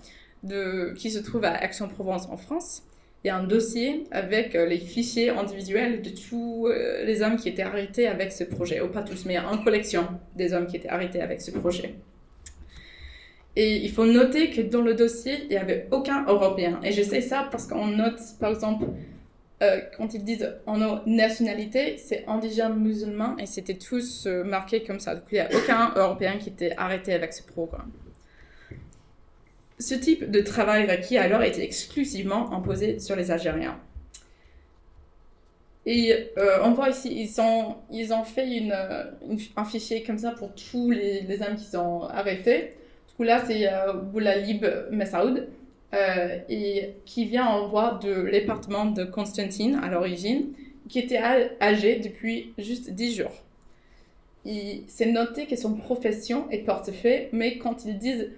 qui se trouve à Aix-en-Provence en France. Il y a un dossier avec euh, les fichiers individuels de tous euh, les hommes qui étaient arrêtés avec ce projet, ou pas tous, mais en collection des hommes qui étaient arrêtés avec ce projet. Et il faut noter que dans le dossier, il n'y avait aucun Européen. Et je sais ça parce qu'on note, par exemple, euh, quand ils disent en nationalité, c'est indigène musulman et c'était tous marqués comme ça. Donc il n'y a aucun Européen qui était arrêté avec ce programme. Ce type de travail requis alors était exclusivement imposé sur les Algériens. Et euh, on voit ici, ils, ont, ils ont fait un fichier comme ça pour tous les, les hommes qui sont arrêtés. Du coup, là, c'est euh, Boulalib Messaoud, euh, qui vient en voie de département de Constantine à l'origine, qui était âgé depuis juste 10 jours. C'est noté que son profession est portefeuille, mais quand ils disent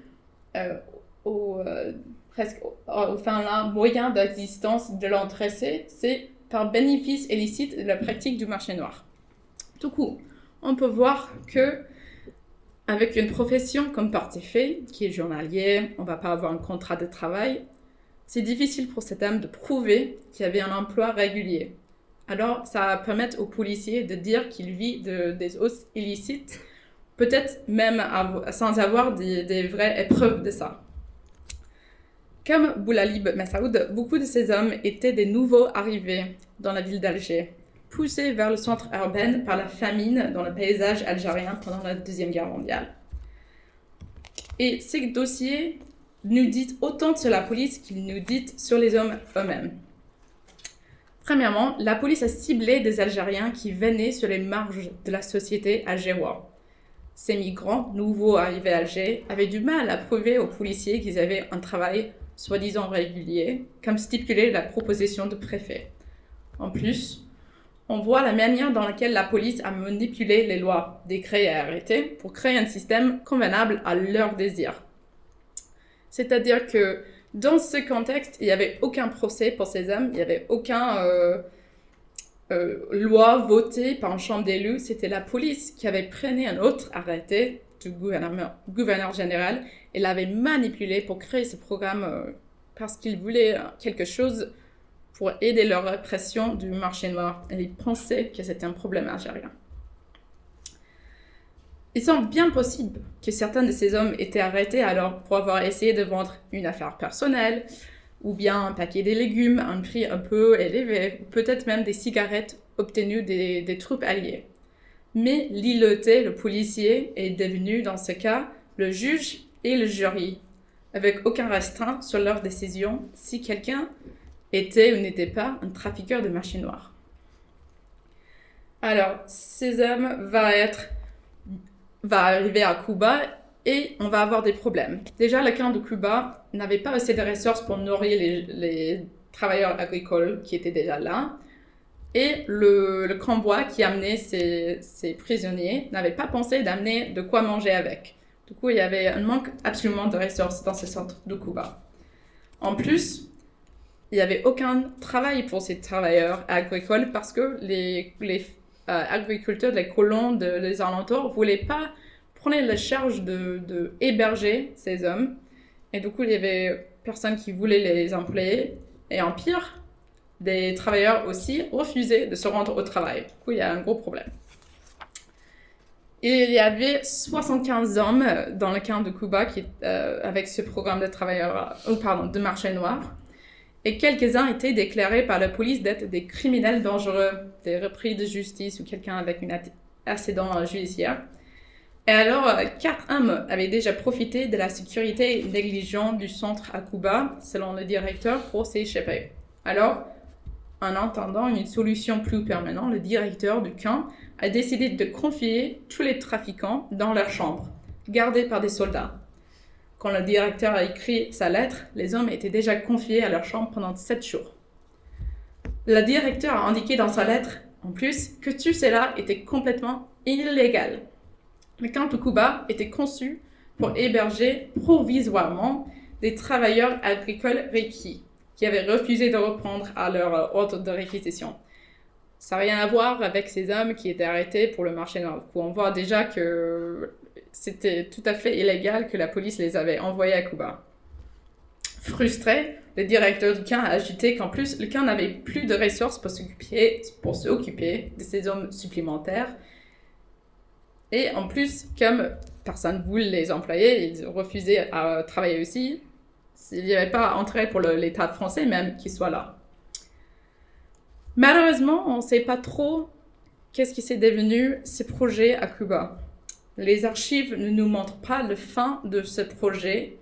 euh, au, euh, presque enfin, un moyen d'existence de l'entrée, c'est par bénéfice illicite de la pratique du marché noir. Du coup, on peut voir que avec une profession comme portefeuille, qui est journalier, on va pas avoir un contrat de travail, c'est difficile pour cet homme de prouver qu'il avait un emploi régulier. Alors, ça va permettre aux policiers de dire qu'il vit de, des hausses illicites, peut-être même sans avoir des, des, vraies épreuves de ça. Comme Boulalib Messaoud, beaucoup de ces hommes étaient des nouveaux arrivés dans la ville d'Alger poussé vers le centre urbain par la famine dans le paysage algérien pendant la Deuxième Guerre mondiale. Et ces dossiers nous disent autant sur la police qu'ils nous disent sur les hommes eux-mêmes. Premièrement, la police a ciblé des Algériens qui venaient sur les marges de la société algéroise. Ces migrants, nouveaux arrivés à Alger, avaient du mal à prouver aux policiers qu'ils avaient un travail soi-disant régulier, comme stipulé la proposition de préfet. En plus, on voit la manière dans laquelle la police a manipulé les lois, décrets et arrêtés pour créer un système convenable à leurs désirs. C'est-à-dire que dans ce contexte, il n'y avait aucun procès pour ces hommes, il n'y avait aucun euh, euh, loi votée par une chambre d'élus, c'était la police qui avait pris un autre arrêté du gouverneur, général et l'avait manipulé pour créer ce programme euh, parce qu'il voulait quelque chose pour aider leur répression du marché noir. Et ils pensaient que c'était un problème algérien. Il semble bien possible que certains de ces hommes étaient arrêtés alors pour avoir essayé de vendre une affaire personnelle, ou bien un paquet de légumes à un prix un peu élevé, ou peut-être même des cigarettes obtenues des troupes alliées. Mais l'îloté, le policier, est devenu dans ce cas le juge et le jury, avec aucun restreint sur leur décision si quelqu'un était ou n'était pas un trafiqueur de marché noir. Alors, hommes va être, va arriver à Cuba et on va avoir des problèmes. Déjà, le camp de Cuba n'avait pas assez de ressources pour nourrir les, travailleurs agricoles qui étaient déjà là. Et le, le qui amenait ces, prisonniers n'avait pas pensé d'amener de quoi manger avec. Du coup, il y avait un manque absolument de ressources dans ce centre de Cuba. En plus, il n'y avait aucun travail pour ces travailleurs agricoles parce que les, les euh, agriculteurs, les colons de, des alentours ne voulaient pas prendre la charge de, de, héberger ces hommes. Et du coup, il y avait personne qui voulait les employer. Et en pire, des travailleurs aussi refusaient de se rendre au travail. Du coup, il y a un gros problème. Il y avait 75 hommes dans le camp de Cuba euh, avec ce programme de travailleurs, ou pardon, de marché noir et quelques-uns étaient déclarés par la police d'être des criminels dangereux, des repris de justice ou quelqu'un avec une accident judiciaire. Et alors, euh, quatre hommes avaient déjà profité de la sécurité négligente du centre à Cuba, selon le directeur, pour s'échapper. Alors, en entendant une solution plus permanente, le directeur du camp a décidé de confier tous les trafiquants dans leur chambre, gardés par des soldats. Quand le directeur a écrit sa lettre, les hommes étaient déjà confiés à leur chambre pendant sept jours. Le directeur a indiqué dans sa lettre, en plus, que tout cela était complètement illégal. Le camp de Cuba était conçu pour héberger provisoirement des travailleurs agricoles requis qui avaient refusé de reprendre à leur ordre de réquisition. Ça n'a rien à voir avec ces hommes qui étaient arrêtés pour le marché noir. On voit déjà que c'était tout à fait illégal que la police les avait envoyés à Cuba. Frustré, le directeur du camp a ajouté qu'en plus, le camp n'avait plus de ressources pour s'occuper, pour s'occuper de ces hommes supplémentaires. Et en plus, comme personne ne voulait les employer, ils refusaient à travailler aussi, il n'y avait pas intérêt pour l'État français même qu'ils soient là. Malheureusement, on ne sait pas trop qu'est-ce qui s'est devenu ces projets à Cuba. Les archives ne nous montrent pas la fin de ce projet.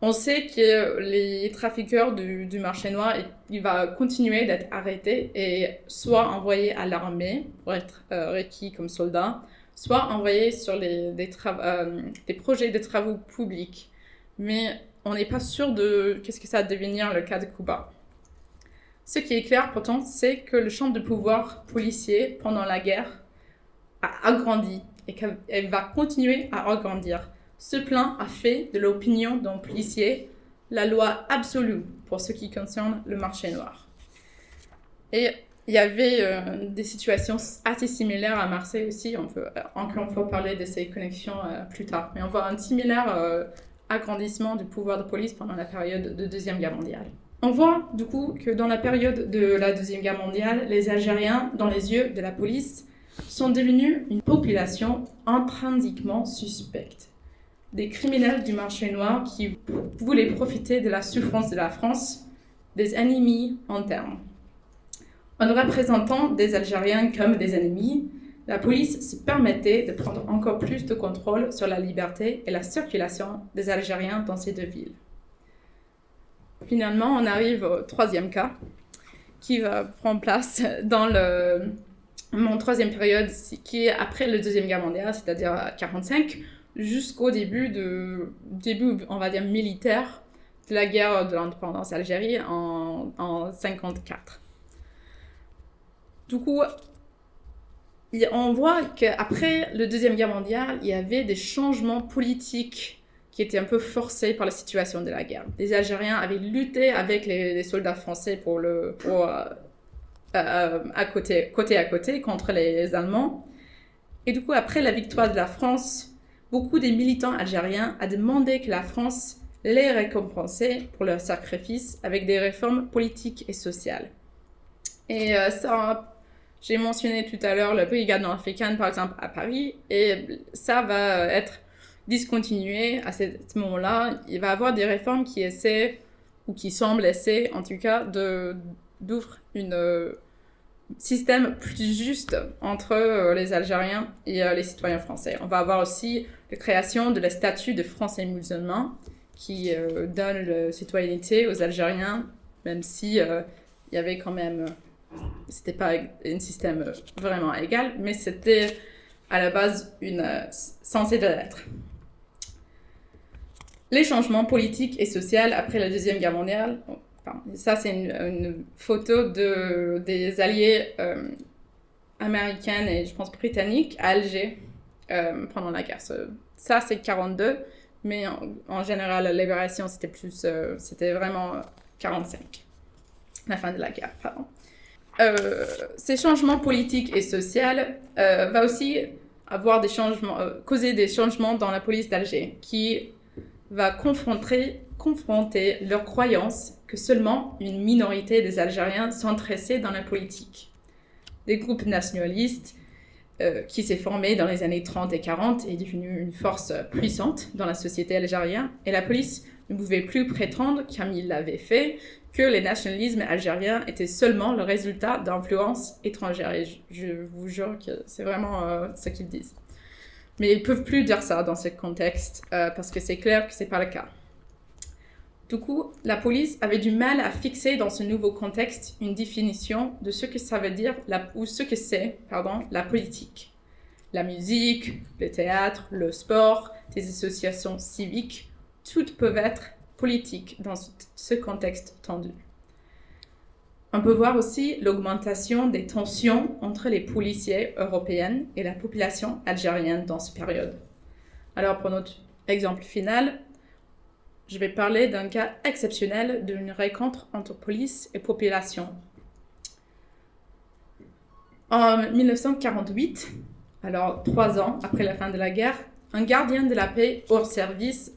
On sait que les trafiqueurs du, marché noir, il va continuer d'être arrêtés et soit envoyés à l'armée pour être euh, requis comme soldats, soit envoyés sur les, des, euh, des projets de travaux publics. Mais on n'est pas sûr de qu'est-ce que ça va devenir le cas de Cuba. Ce qui est clair pourtant, c'est que le champ de pouvoir policier pendant la guerre a agrandi et qu'elle va continuer à agrandir. Ce plan a fait de l'opinion d'un policier la loi absolue pour ce qui concerne le marché noir. Et il y avait euh, des situations assez similaires à Marseille aussi. On peut euh, encore une fois parler de ces connexions euh, plus tard. Mais on voit un similaire agrandissement du pouvoir de police pendant la période de Deuxième Guerre mondiale. On voit du coup que dans la période de la Deuxième Guerre mondiale, les Algériens, dans les yeux de la police, sont devenus une population intrinsèquement suspecte. Des criminels du marché noir qui voulaient profiter de la souffrance de la France, des ennemis internes. En représentant des Algériens comme des ennemis, la police se permettait de prendre encore plus de contrôle sur la liberté et la circulation des Algériens dans ces deux villes. Finalement, on arrive au troisième cas qui va prendre place dans le, mon troisième période, qui est après la Deuxième Guerre mondiale, c'est-à-dire 1945, jusqu'au début, de, début, on va dire, militaire de la guerre de l'indépendance Algérie en, 1954. Du coup, on voit qu'après la Deuxième Guerre mondiale, il y avait des changements politiques qui étaient un peu forcés par la situation de la guerre. Les Algériens avaient lutté avec les, soldats français pour le, euh, euh, à côté, côté à côté contre les Allemands. Et du coup, après la victoire de la France, beaucoup des militants algériens ont demandé que la France les récompensait pour leur sacrifice avec des réformes politiques et sociales. Et euh, ça, j'ai mentionné tout à l'heure la brigade nord-africaine, par exemple, à Paris, et ça va être discontinué à ce moment-là. Il va y avoir des réformes qui essaient, ou qui semblent essayer, en tout cas, d'ouvrir un euh, système plus juste entre euh, les Algériens et euh, les citoyens français. On va avoir aussi la création de la statut de Français musulmans qui donne la citoyenneté aux Algériens, même si il y avait quand même c'était pas un système vraiment égal, mais c'était à la base une, euh, censé de l'être. Les changements politiques et sociaux après la Deuxième Guerre mondiale, ça c'est une, photo de, des alliés euh, américains et je pense britanniques à Alger euh, pendant la guerre. Ça c'est 42, mais en, général la libération c'était plus, c'était vraiment 45, la fin de la guerre, pardon. Euh, ces changements politiques et sociaux euh, va aussi avoir des changements, euh, causer des changements dans la police d'Alger, qui va confronter, confronter leur croyance que seulement une minorité des Algériens sont intéressés dans la politique. Des groupes nationalistes qui s'est formé dans les années 30 et 40 est devenu une force puissante dans la société algérienne et la police ne pouvait plus prétendre, comme il l'avait fait, que les nationalismes algériens étaient seulement le résultat d'influences étrangères. Et je, vous jure que c'est vraiment euh, ce qu'ils disent. Mais ils peuvent plus dire ça dans ce contexte euh, parce que c'est clair que c'est pas le cas. Du coup, la police avait du mal à fixer dans ce nouveau contexte une définition de ce que ça veut dire ou ce que c'est, pardon, la politique. La musique, le théâtre, le sport, des associations civiques, toutes peuvent être politique dans ce contexte tendu. On peut voir aussi l'augmentation des tensions entre les policiers européens et la population algérienne dans cette période. Alors pour notre exemple final, je vais parler d'un cas exceptionnel d'une rencontre entre police et population. En 1948, alors trois ans après la fin de la guerre, un gardien de la paix hors service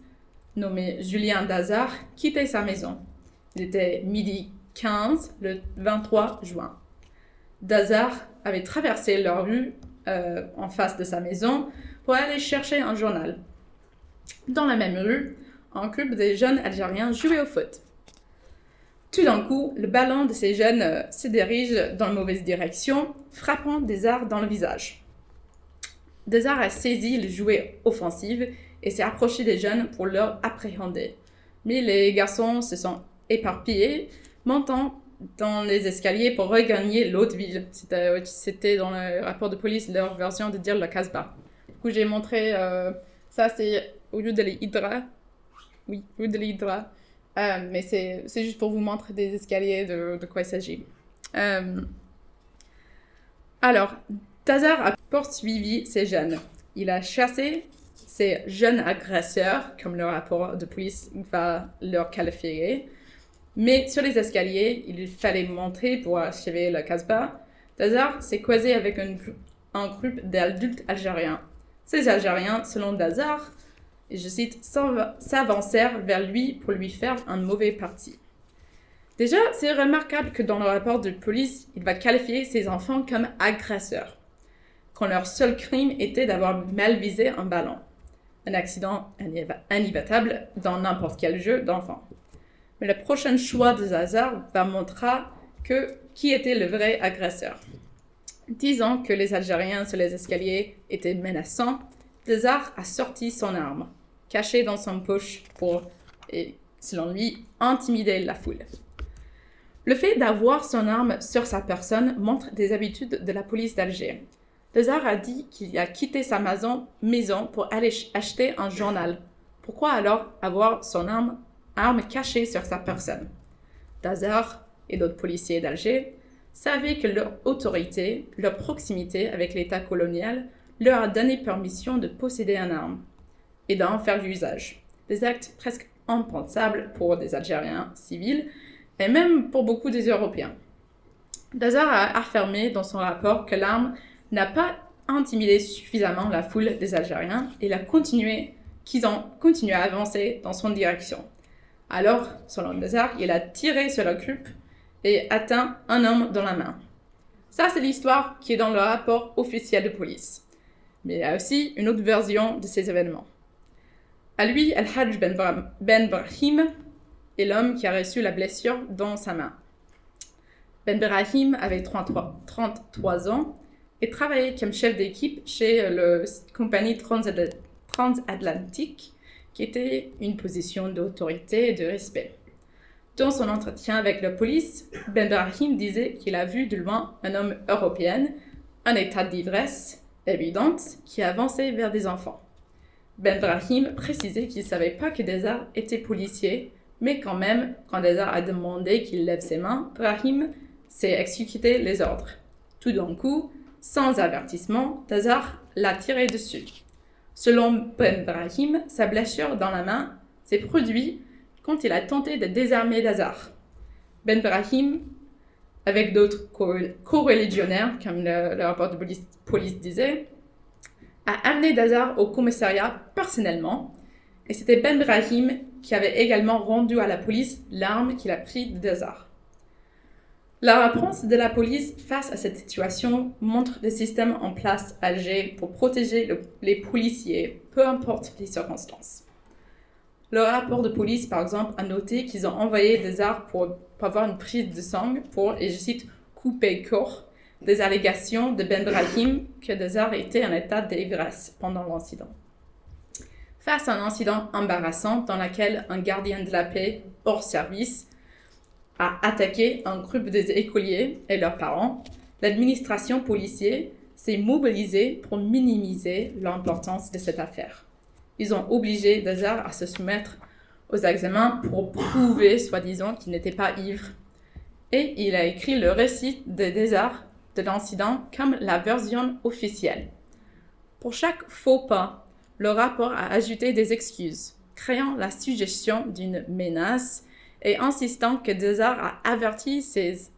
nommé Julien Dazar quittait sa maison. Il était midi 15 le 23 juin. Dazar avait traversé la rue euh, en face de sa maison pour aller chercher un journal. Dans la même rue, un groupe de jeunes Algériens jouait au foot. Tout d'un coup, le ballon de ces jeunes euh, se dirige dans la mauvaise direction, frappant Dazar dans le visage. Dazar a saisi le jouet offensif et s'est approché des jeunes pour leur appréhender. Mais les garçons se sont éparpillés, montant dans les escaliers pour regagner l'autre ville. C'était dans le rapport de police leur version de dire le Casbah. Du coup, j'ai montré euh, ça, c'est au lieu de l'Hydra. Oui, au lieu de l'Hydra. Euh, mais c'est juste pour vous montrer des escaliers de, de quoi il s'agit. Euh, alors, Tazar a poursuivi ces jeunes. Il a chassé ces jeunes agresseurs, comme le rapport de police va leur qualifier. Mais sur les escaliers, il fallait monter pour achever le Casbah. Dazar s'est croisé avec un, groupe d'adultes algériens. Ces Algériens, selon Dazar, je cite, s'avancèrent vers lui pour lui faire un mauvais parti. Déjà, c'est remarquable que dans le rapport de police, il va qualifier ces enfants comme agresseurs, quand leur seul crime était d'avoir mal visé un ballon. Un accident inévitable dans n'importe quel jeu d'enfant. Mais le prochain choix de Hazard va montrer que qui était le vrai agresseur. Disant que les Algériens sur les escaliers étaient menaçants, Hazard a sorti son arme, cachée dans son poche pour, selon lui, intimider la foule. Le fait d'avoir son arme sur sa personne montre des habitudes de la police d'Alger. Hazard a dit qu'il a quitté sa maison, pour aller acheter un journal. Pourquoi alors avoir son arme arme cachée sur sa personne? Dazar et d'autres policiers d'Alger savaient que leur autorité, leur proximité avec l'État colonial leur a donné permission de posséder une arme et d'en faire usage. Des actes presque impensables pour des Algériens civils et même pour beaucoup des Européens. Dazar a affirmé dans son rapport que l'arme n'a pas intimidé suffisamment la foule des Algériens et a continué, qu'ils ont continué à avancer dans son direction. Alors, selon Lazare, il a tiré sur la coupe et atteint un homme dans la main. Ça, c'est l'histoire qui est dans le rapport officiel de police. Mais il y a aussi une autre version de ces événements. À lui, Al-Hajj ben, ben Brahim est l'homme qui a reçu la blessure dans sa main. Ben Brahim avait 33, 33 ans et travaillait comme chef d'équipe chez la compagnie transatlantique qui était une position d'autorité et de respect. Dans son entretien avec la police, Ben Brahim disait qu'il a vu de loin un homme européen, en état d'ivresse évidente, qui avançait vers des enfants. Ben Brahim précisait qu'il ne savait pas que Désar était policier, mais quand même, quand Désar a demandé qu'il lève ses mains, Brahim s'est exécuté les ordres. Tout d'un coup, sans avertissement, Désar l'a tiré dessus. Selon Ben Brahim, sa blessure dans la main s'est produite quand il a tenté de désarmer Dazar. Ben Brahim, avec d'autres co-religionnaires, comme le, rapport de police, police, disait, a amené Dazar au commissariat personnellement, et c'était Ben Brahim qui avait également rendu à la police l'arme qu'il a prise de Dazar. La réponse de la police face à cette situation montre des systèmes en place à pour protéger les policiers, peu importe les circonstances. Le rapport de police, par exemple, a noté qu'ils ont envoyé des armes pour, avoir une prise de sang pour, et je cite, couper corps des allégations de Ben Brahim que Dazar était en état d'ivresse pendant l'incident. Face à un incident embarrassant dans lequel un gardien de la paix hors service a attaqué un groupe des écoliers et leurs parents, l'administration policière s'est mobilisée pour minimiser l'importance de cette affaire. Ils ont obligé Dazar à se soumettre aux examens pour prouver, soi-disant, qu'il n'était pas ivre. et il a écrit le récit des désarts de l'incident comme la version officielle. Pour chaque faux pas, le rapport a ajouté des excuses, créant la suggestion d'une menace et insistant que Desart a averti ses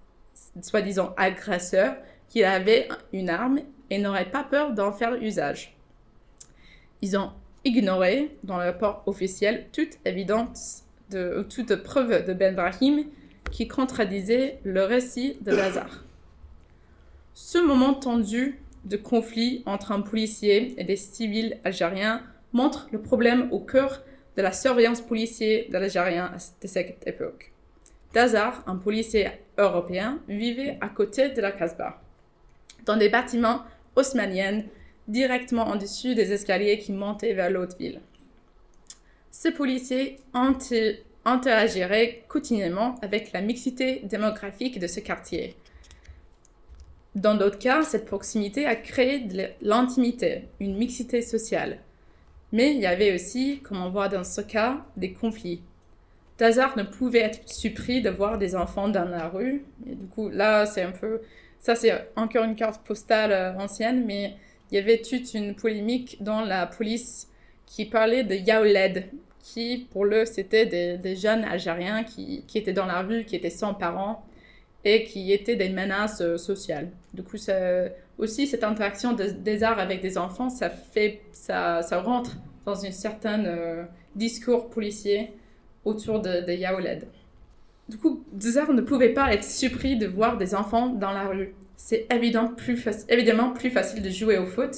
soi-disant agresseurs qu'il avait une arme et n'aurait pas peur d'en faire usage. Ils ont ignoré dans le rapport officiel toute évidence de, toute preuve de Ben Brahim qui contredisait le récit de Lazare. Ce moment tendu de conflit entre un policier et des civils algériens montre le problème au cœur de la surveillance policière de l'Algérien de cette époque. Dazar, un policier européen, vivait à côté de la Casbah, dans des bâtiments haussmanniens directement en dessus des escaliers qui montaient vers l'autre ville. Ce policier interagirait quotidiennement avec la mixité démographique de ce quartier. Dans d'autres cas, cette proximité a créé de l'intimité, une mixité sociale. Mais il y avait aussi, comme on voit dans ce cas, des conflits. Dazar ne pouvait être surpris de voir des enfants dans la rue. Et du coup, là, c'est un peu. Ça, c'est encore une carte postale euh, ancienne, mais il y avait toute une polémique dans la police qui parlait de Yaouled, qui, pour eux, c'était des, jeunes Algériens qui, qui, étaient dans la rue, qui étaient sans parents et qui étaient des menaces euh, sociales. Du coup, aussi, cette interaction des arts avec des enfants, ça, fait, ça, ça rentre dans un certain euh, discours policier autour de, de. Du coup, Desart ne pouvait pas être surpris de voir des enfants dans la rue. C'est évidemment plus, évidemment plus facile de jouer au foot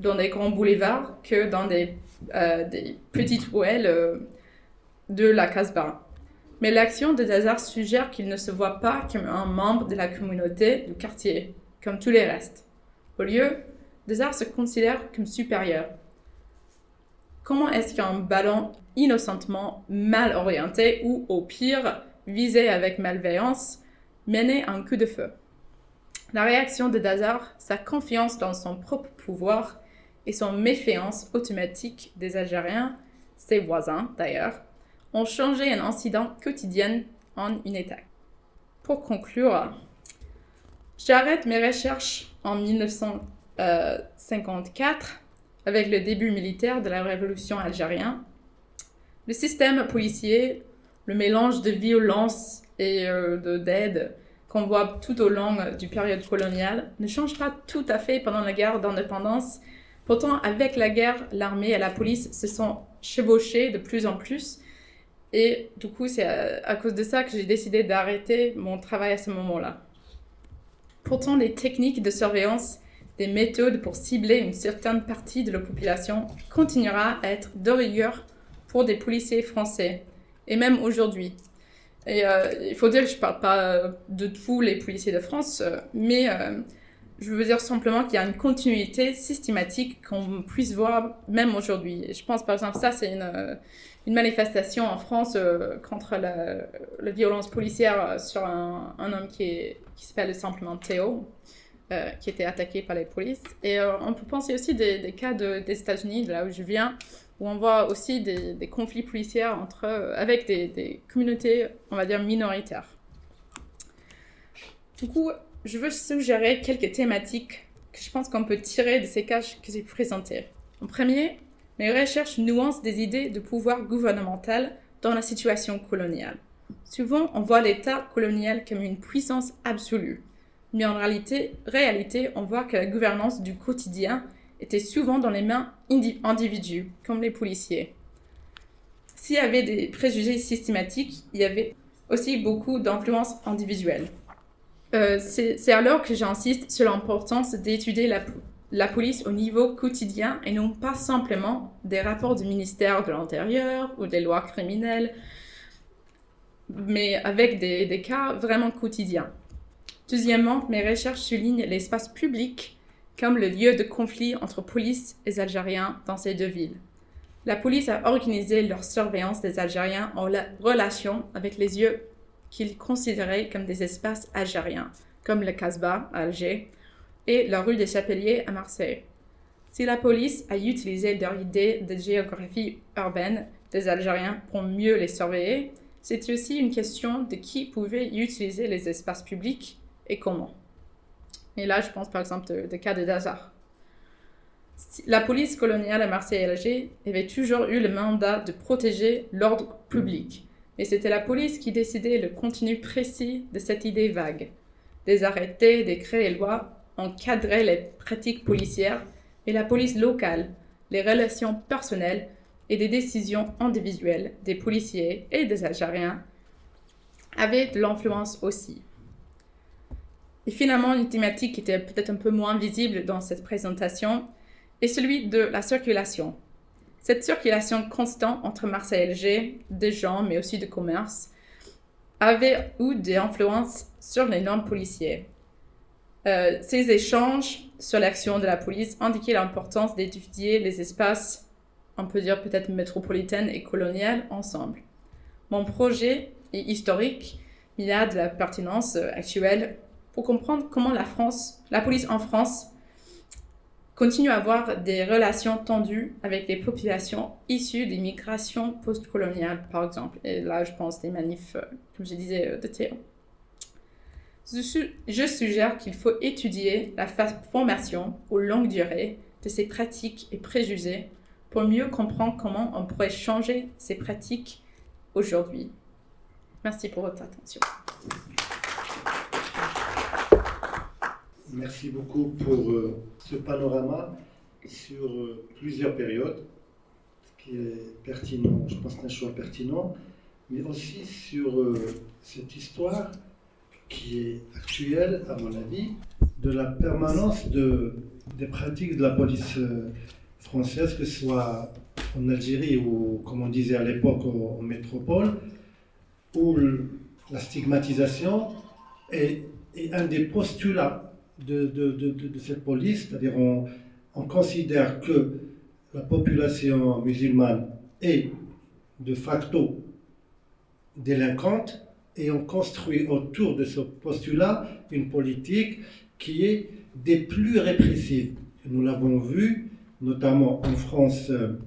dans des grands boulevards que dans des, euh, petites ruelles euh, de la Casbah. Mais l'action de Desart suggère qu'il ne se voit pas comme un membre de la communauté du quartier, comme tous les restes. Au lieu, Desart se considère comme supérieur. Comment est-ce qu'un ballon innocentement mal orienté ou au pire visé avec malveillance menait un coup de feu? La réaction de Dazar, sa confiance dans son propre pouvoir et son méfiance automatique des Algériens, ses voisins d'ailleurs, ont changé un incident quotidien en une étape. Pour conclure, j'arrête mes recherches en 1954 avec le début militaire de la révolution algérienne. Le système policier, le mélange de violence et euh, d'aide qu'on voit tout au long du période coloniale ne change pas tout à fait pendant la guerre d'indépendance. Pourtant, avec la guerre, l'armée et la police se sont chevauchées de plus en plus. Et du coup, c'est à cause de ça que j'ai décidé d'arrêter mon travail à ce moment-là. Pourtant, les techniques de surveillance, des méthodes pour cibler une certaine partie de la population continuera à être de rigueur pour des policiers français, et même aujourd'hui. Et euh, il faut dire que je ne parle pas de tous les policiers de France, euh, mais euh, je veux dire simplement qu'il y a une continuité systématique qu'on puisse voir même aujourd'hui. Je pense par exemple, ça c'est une, une, manifestation en France contre la, violence policière sur un, homme qui, s'appelle simplement Théo. Euh, qui était attaqué par les polices. Et euh, on peut penser aussi des, cas de, des États-Unis, de là où je viens, où on voit aussi des, conflits policiers entre, euh, avec des, des, communautés, on va dire, minoritaires. Du coup, je veux suggérer quelques thématiques que je pense qu'on peut tirer de ces cas que j'ai présentés. En premier, mes recherches nuancent des idées de pouvoir gouvernemental dans la situation coloniale. Souvent, on voit l'État colonial comme une puissance absolue, mais en réalité, réalité, on voit que la gouvernance du quotidien était souvent dans les mains d'individus, comme les policiers. S'il y avait des préjugés systématiques, il y avait aussi beaucoup d'influence individuelle. Euh, c'est alors que j'insiste sur l'importance d'étudier la, police au niveau quotidien et non pas simplement des rapports du ministère de l'Intérieur ou des lois criminelles, mais avec des, des cas vraiment quotidiens. Deuxièmement, mes recherches soulignent l'espace public comme le lieu de conflit entre police et Algériens dans ces deux villes. La police a organisé leur surveillance des Algériens en relation avec les lieux qu'ils considéraient comme des espaces algériens, comme le Casbah à Alger et la rue des Chapeliers à Marseille. Si la police a utilisé leur idée de géographie urbaine des Algériens pour mieux les surveiller, c'était aussi une question de qui pouvait utiliser les espaces publics et comment. Et là, je pense par exemple de, cas de Dazar. La police coloniale à Marseille et Alger avait toujours eu le mandat de protéger l'ordre public. Mais c'était la police qui décidait le contenu précis de cette idée vague. Des arrêtés, décrets et lois encadraient les pratiques policières et la police locale, les relations personnelles et des décisions individuelles des policiers et des Algériens avaient de l'influence aussi. Et finalement, une thématique qui était peut-être un peu moins visible dans cette présentation est celui de la circulation. Cette circulation constante entre Marseille et Alger, des gens, mais aussi de commerce, avait eu des influences sur les normes policières. Euh, ces échanges sur l'action de la police indiquaient l'importance d'étudier les espaces, on peut dire peut-être métropolitaines et coloniales, ensemble. Mon projet est historique, il a de la pertinence actuelle pour comprendre comment la la police en France, continue à avoir des relations tendues avec les populations issues des migrations post-coloniales, par exemple. Et là, je pense des manifs, euh, comme je disais, euh, de Théo. Je suggère qu'il faut étudier la formation aux longue durée de ces pratiques et préjugés pour mieux comprendre comment on pourrait changer ces pratiques aujourd'hui. Merci pour votre attention. Merci beaucoup pour euh, ce panorama sur euh, plusieurs périodes, ce qui est pertinent, je pense un choix pertinent, mais aussi sur euh, cette histoire qui est actuelle, à mon avis, de la permanence de, des pratiques de la police française, que ce soit en Algérie ou, comme on disait à l'époque, en métropole, où la stigmatisation est, est un des postulats de, cette police, c'est-à-dire on, on, considère que la population musulmane est de facto délinquante et on construit autour de ce postulat une politique qui est des plus répressives. Nous l'avons vu notamment en France euh,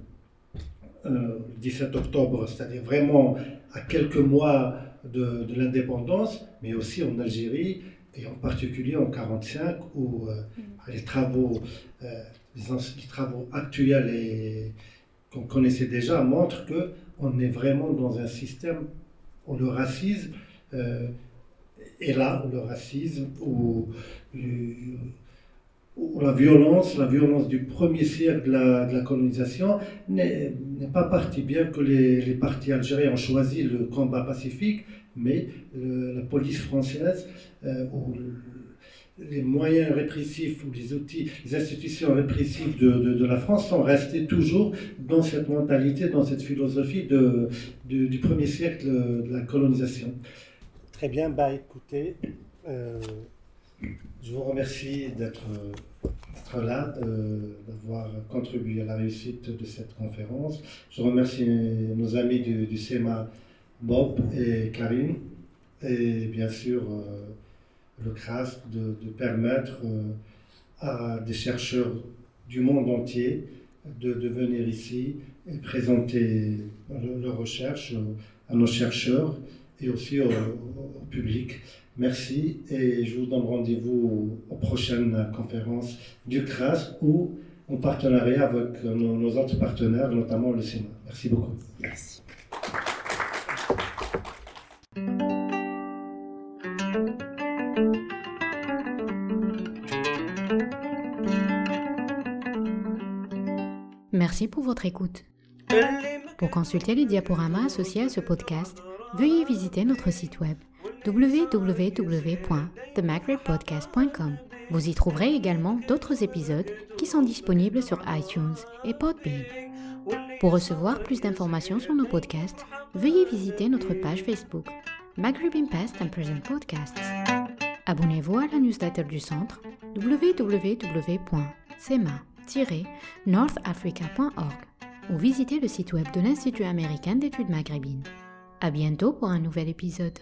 le euh, 17 octobre, c'est-à-dire vraiment à quelques mois de l'indépendance, mais aussi en Algérie et en particulier en 1945 où euh, les travaux, euh, les, travaux actuels qu'on connaissait déjà montrent que on est vraiment dans un système où le racisme euh, est là, où le racisme, où, la violence, la violence du premier siècle de la, colonisation n'est pas partie, bien que les, les partis algériens ont choisi le combat pacifique, mais la police française, euh, ou les moyens répressifs ou les outils, les institutions répressives de, de, la France sont restés toujours dans cette mentalité, dans cette philosophie de, du premier siècle de la colonisation. Très bien, bah écoutez, euh, je vous remercie d'être là, d'avoir contribué à la réussite de cette conférence. Je remercie nos amis du, du CEMA Bob et Karine, et bien sûr euh, le CRASC de, permettre euh, à des chercheurs du monde entier de, venir ici et présenter leurs recherches à nos chercheurs et aussi au, public. Merci et je vous donne rendez-vous aux, prochaines conférences du CRASC ou en partenariat avec nos, nos autres partenaires, notamment le CEMA. Merci beaucoup. Merci. Pour votre écoute. Pour consulter les diaporamas associés à ce podcast, veuillez visiter notre site web www.themagribpodcast.com. Vous y trouverez également d'autres épisodes qui sont disponibles sur iTunes et Podbean. Pour recevoir plus d'informations sur nos podcasts, veuillez visiter notre page Facebook Maghreb Past and Present Podcasts. Abonnez-vous à la newsletter du centre www.sema-northafrica.org ou visitez le site web de l'Institut américain d'études maghrébines. À bientôt pour un nouvel épisode.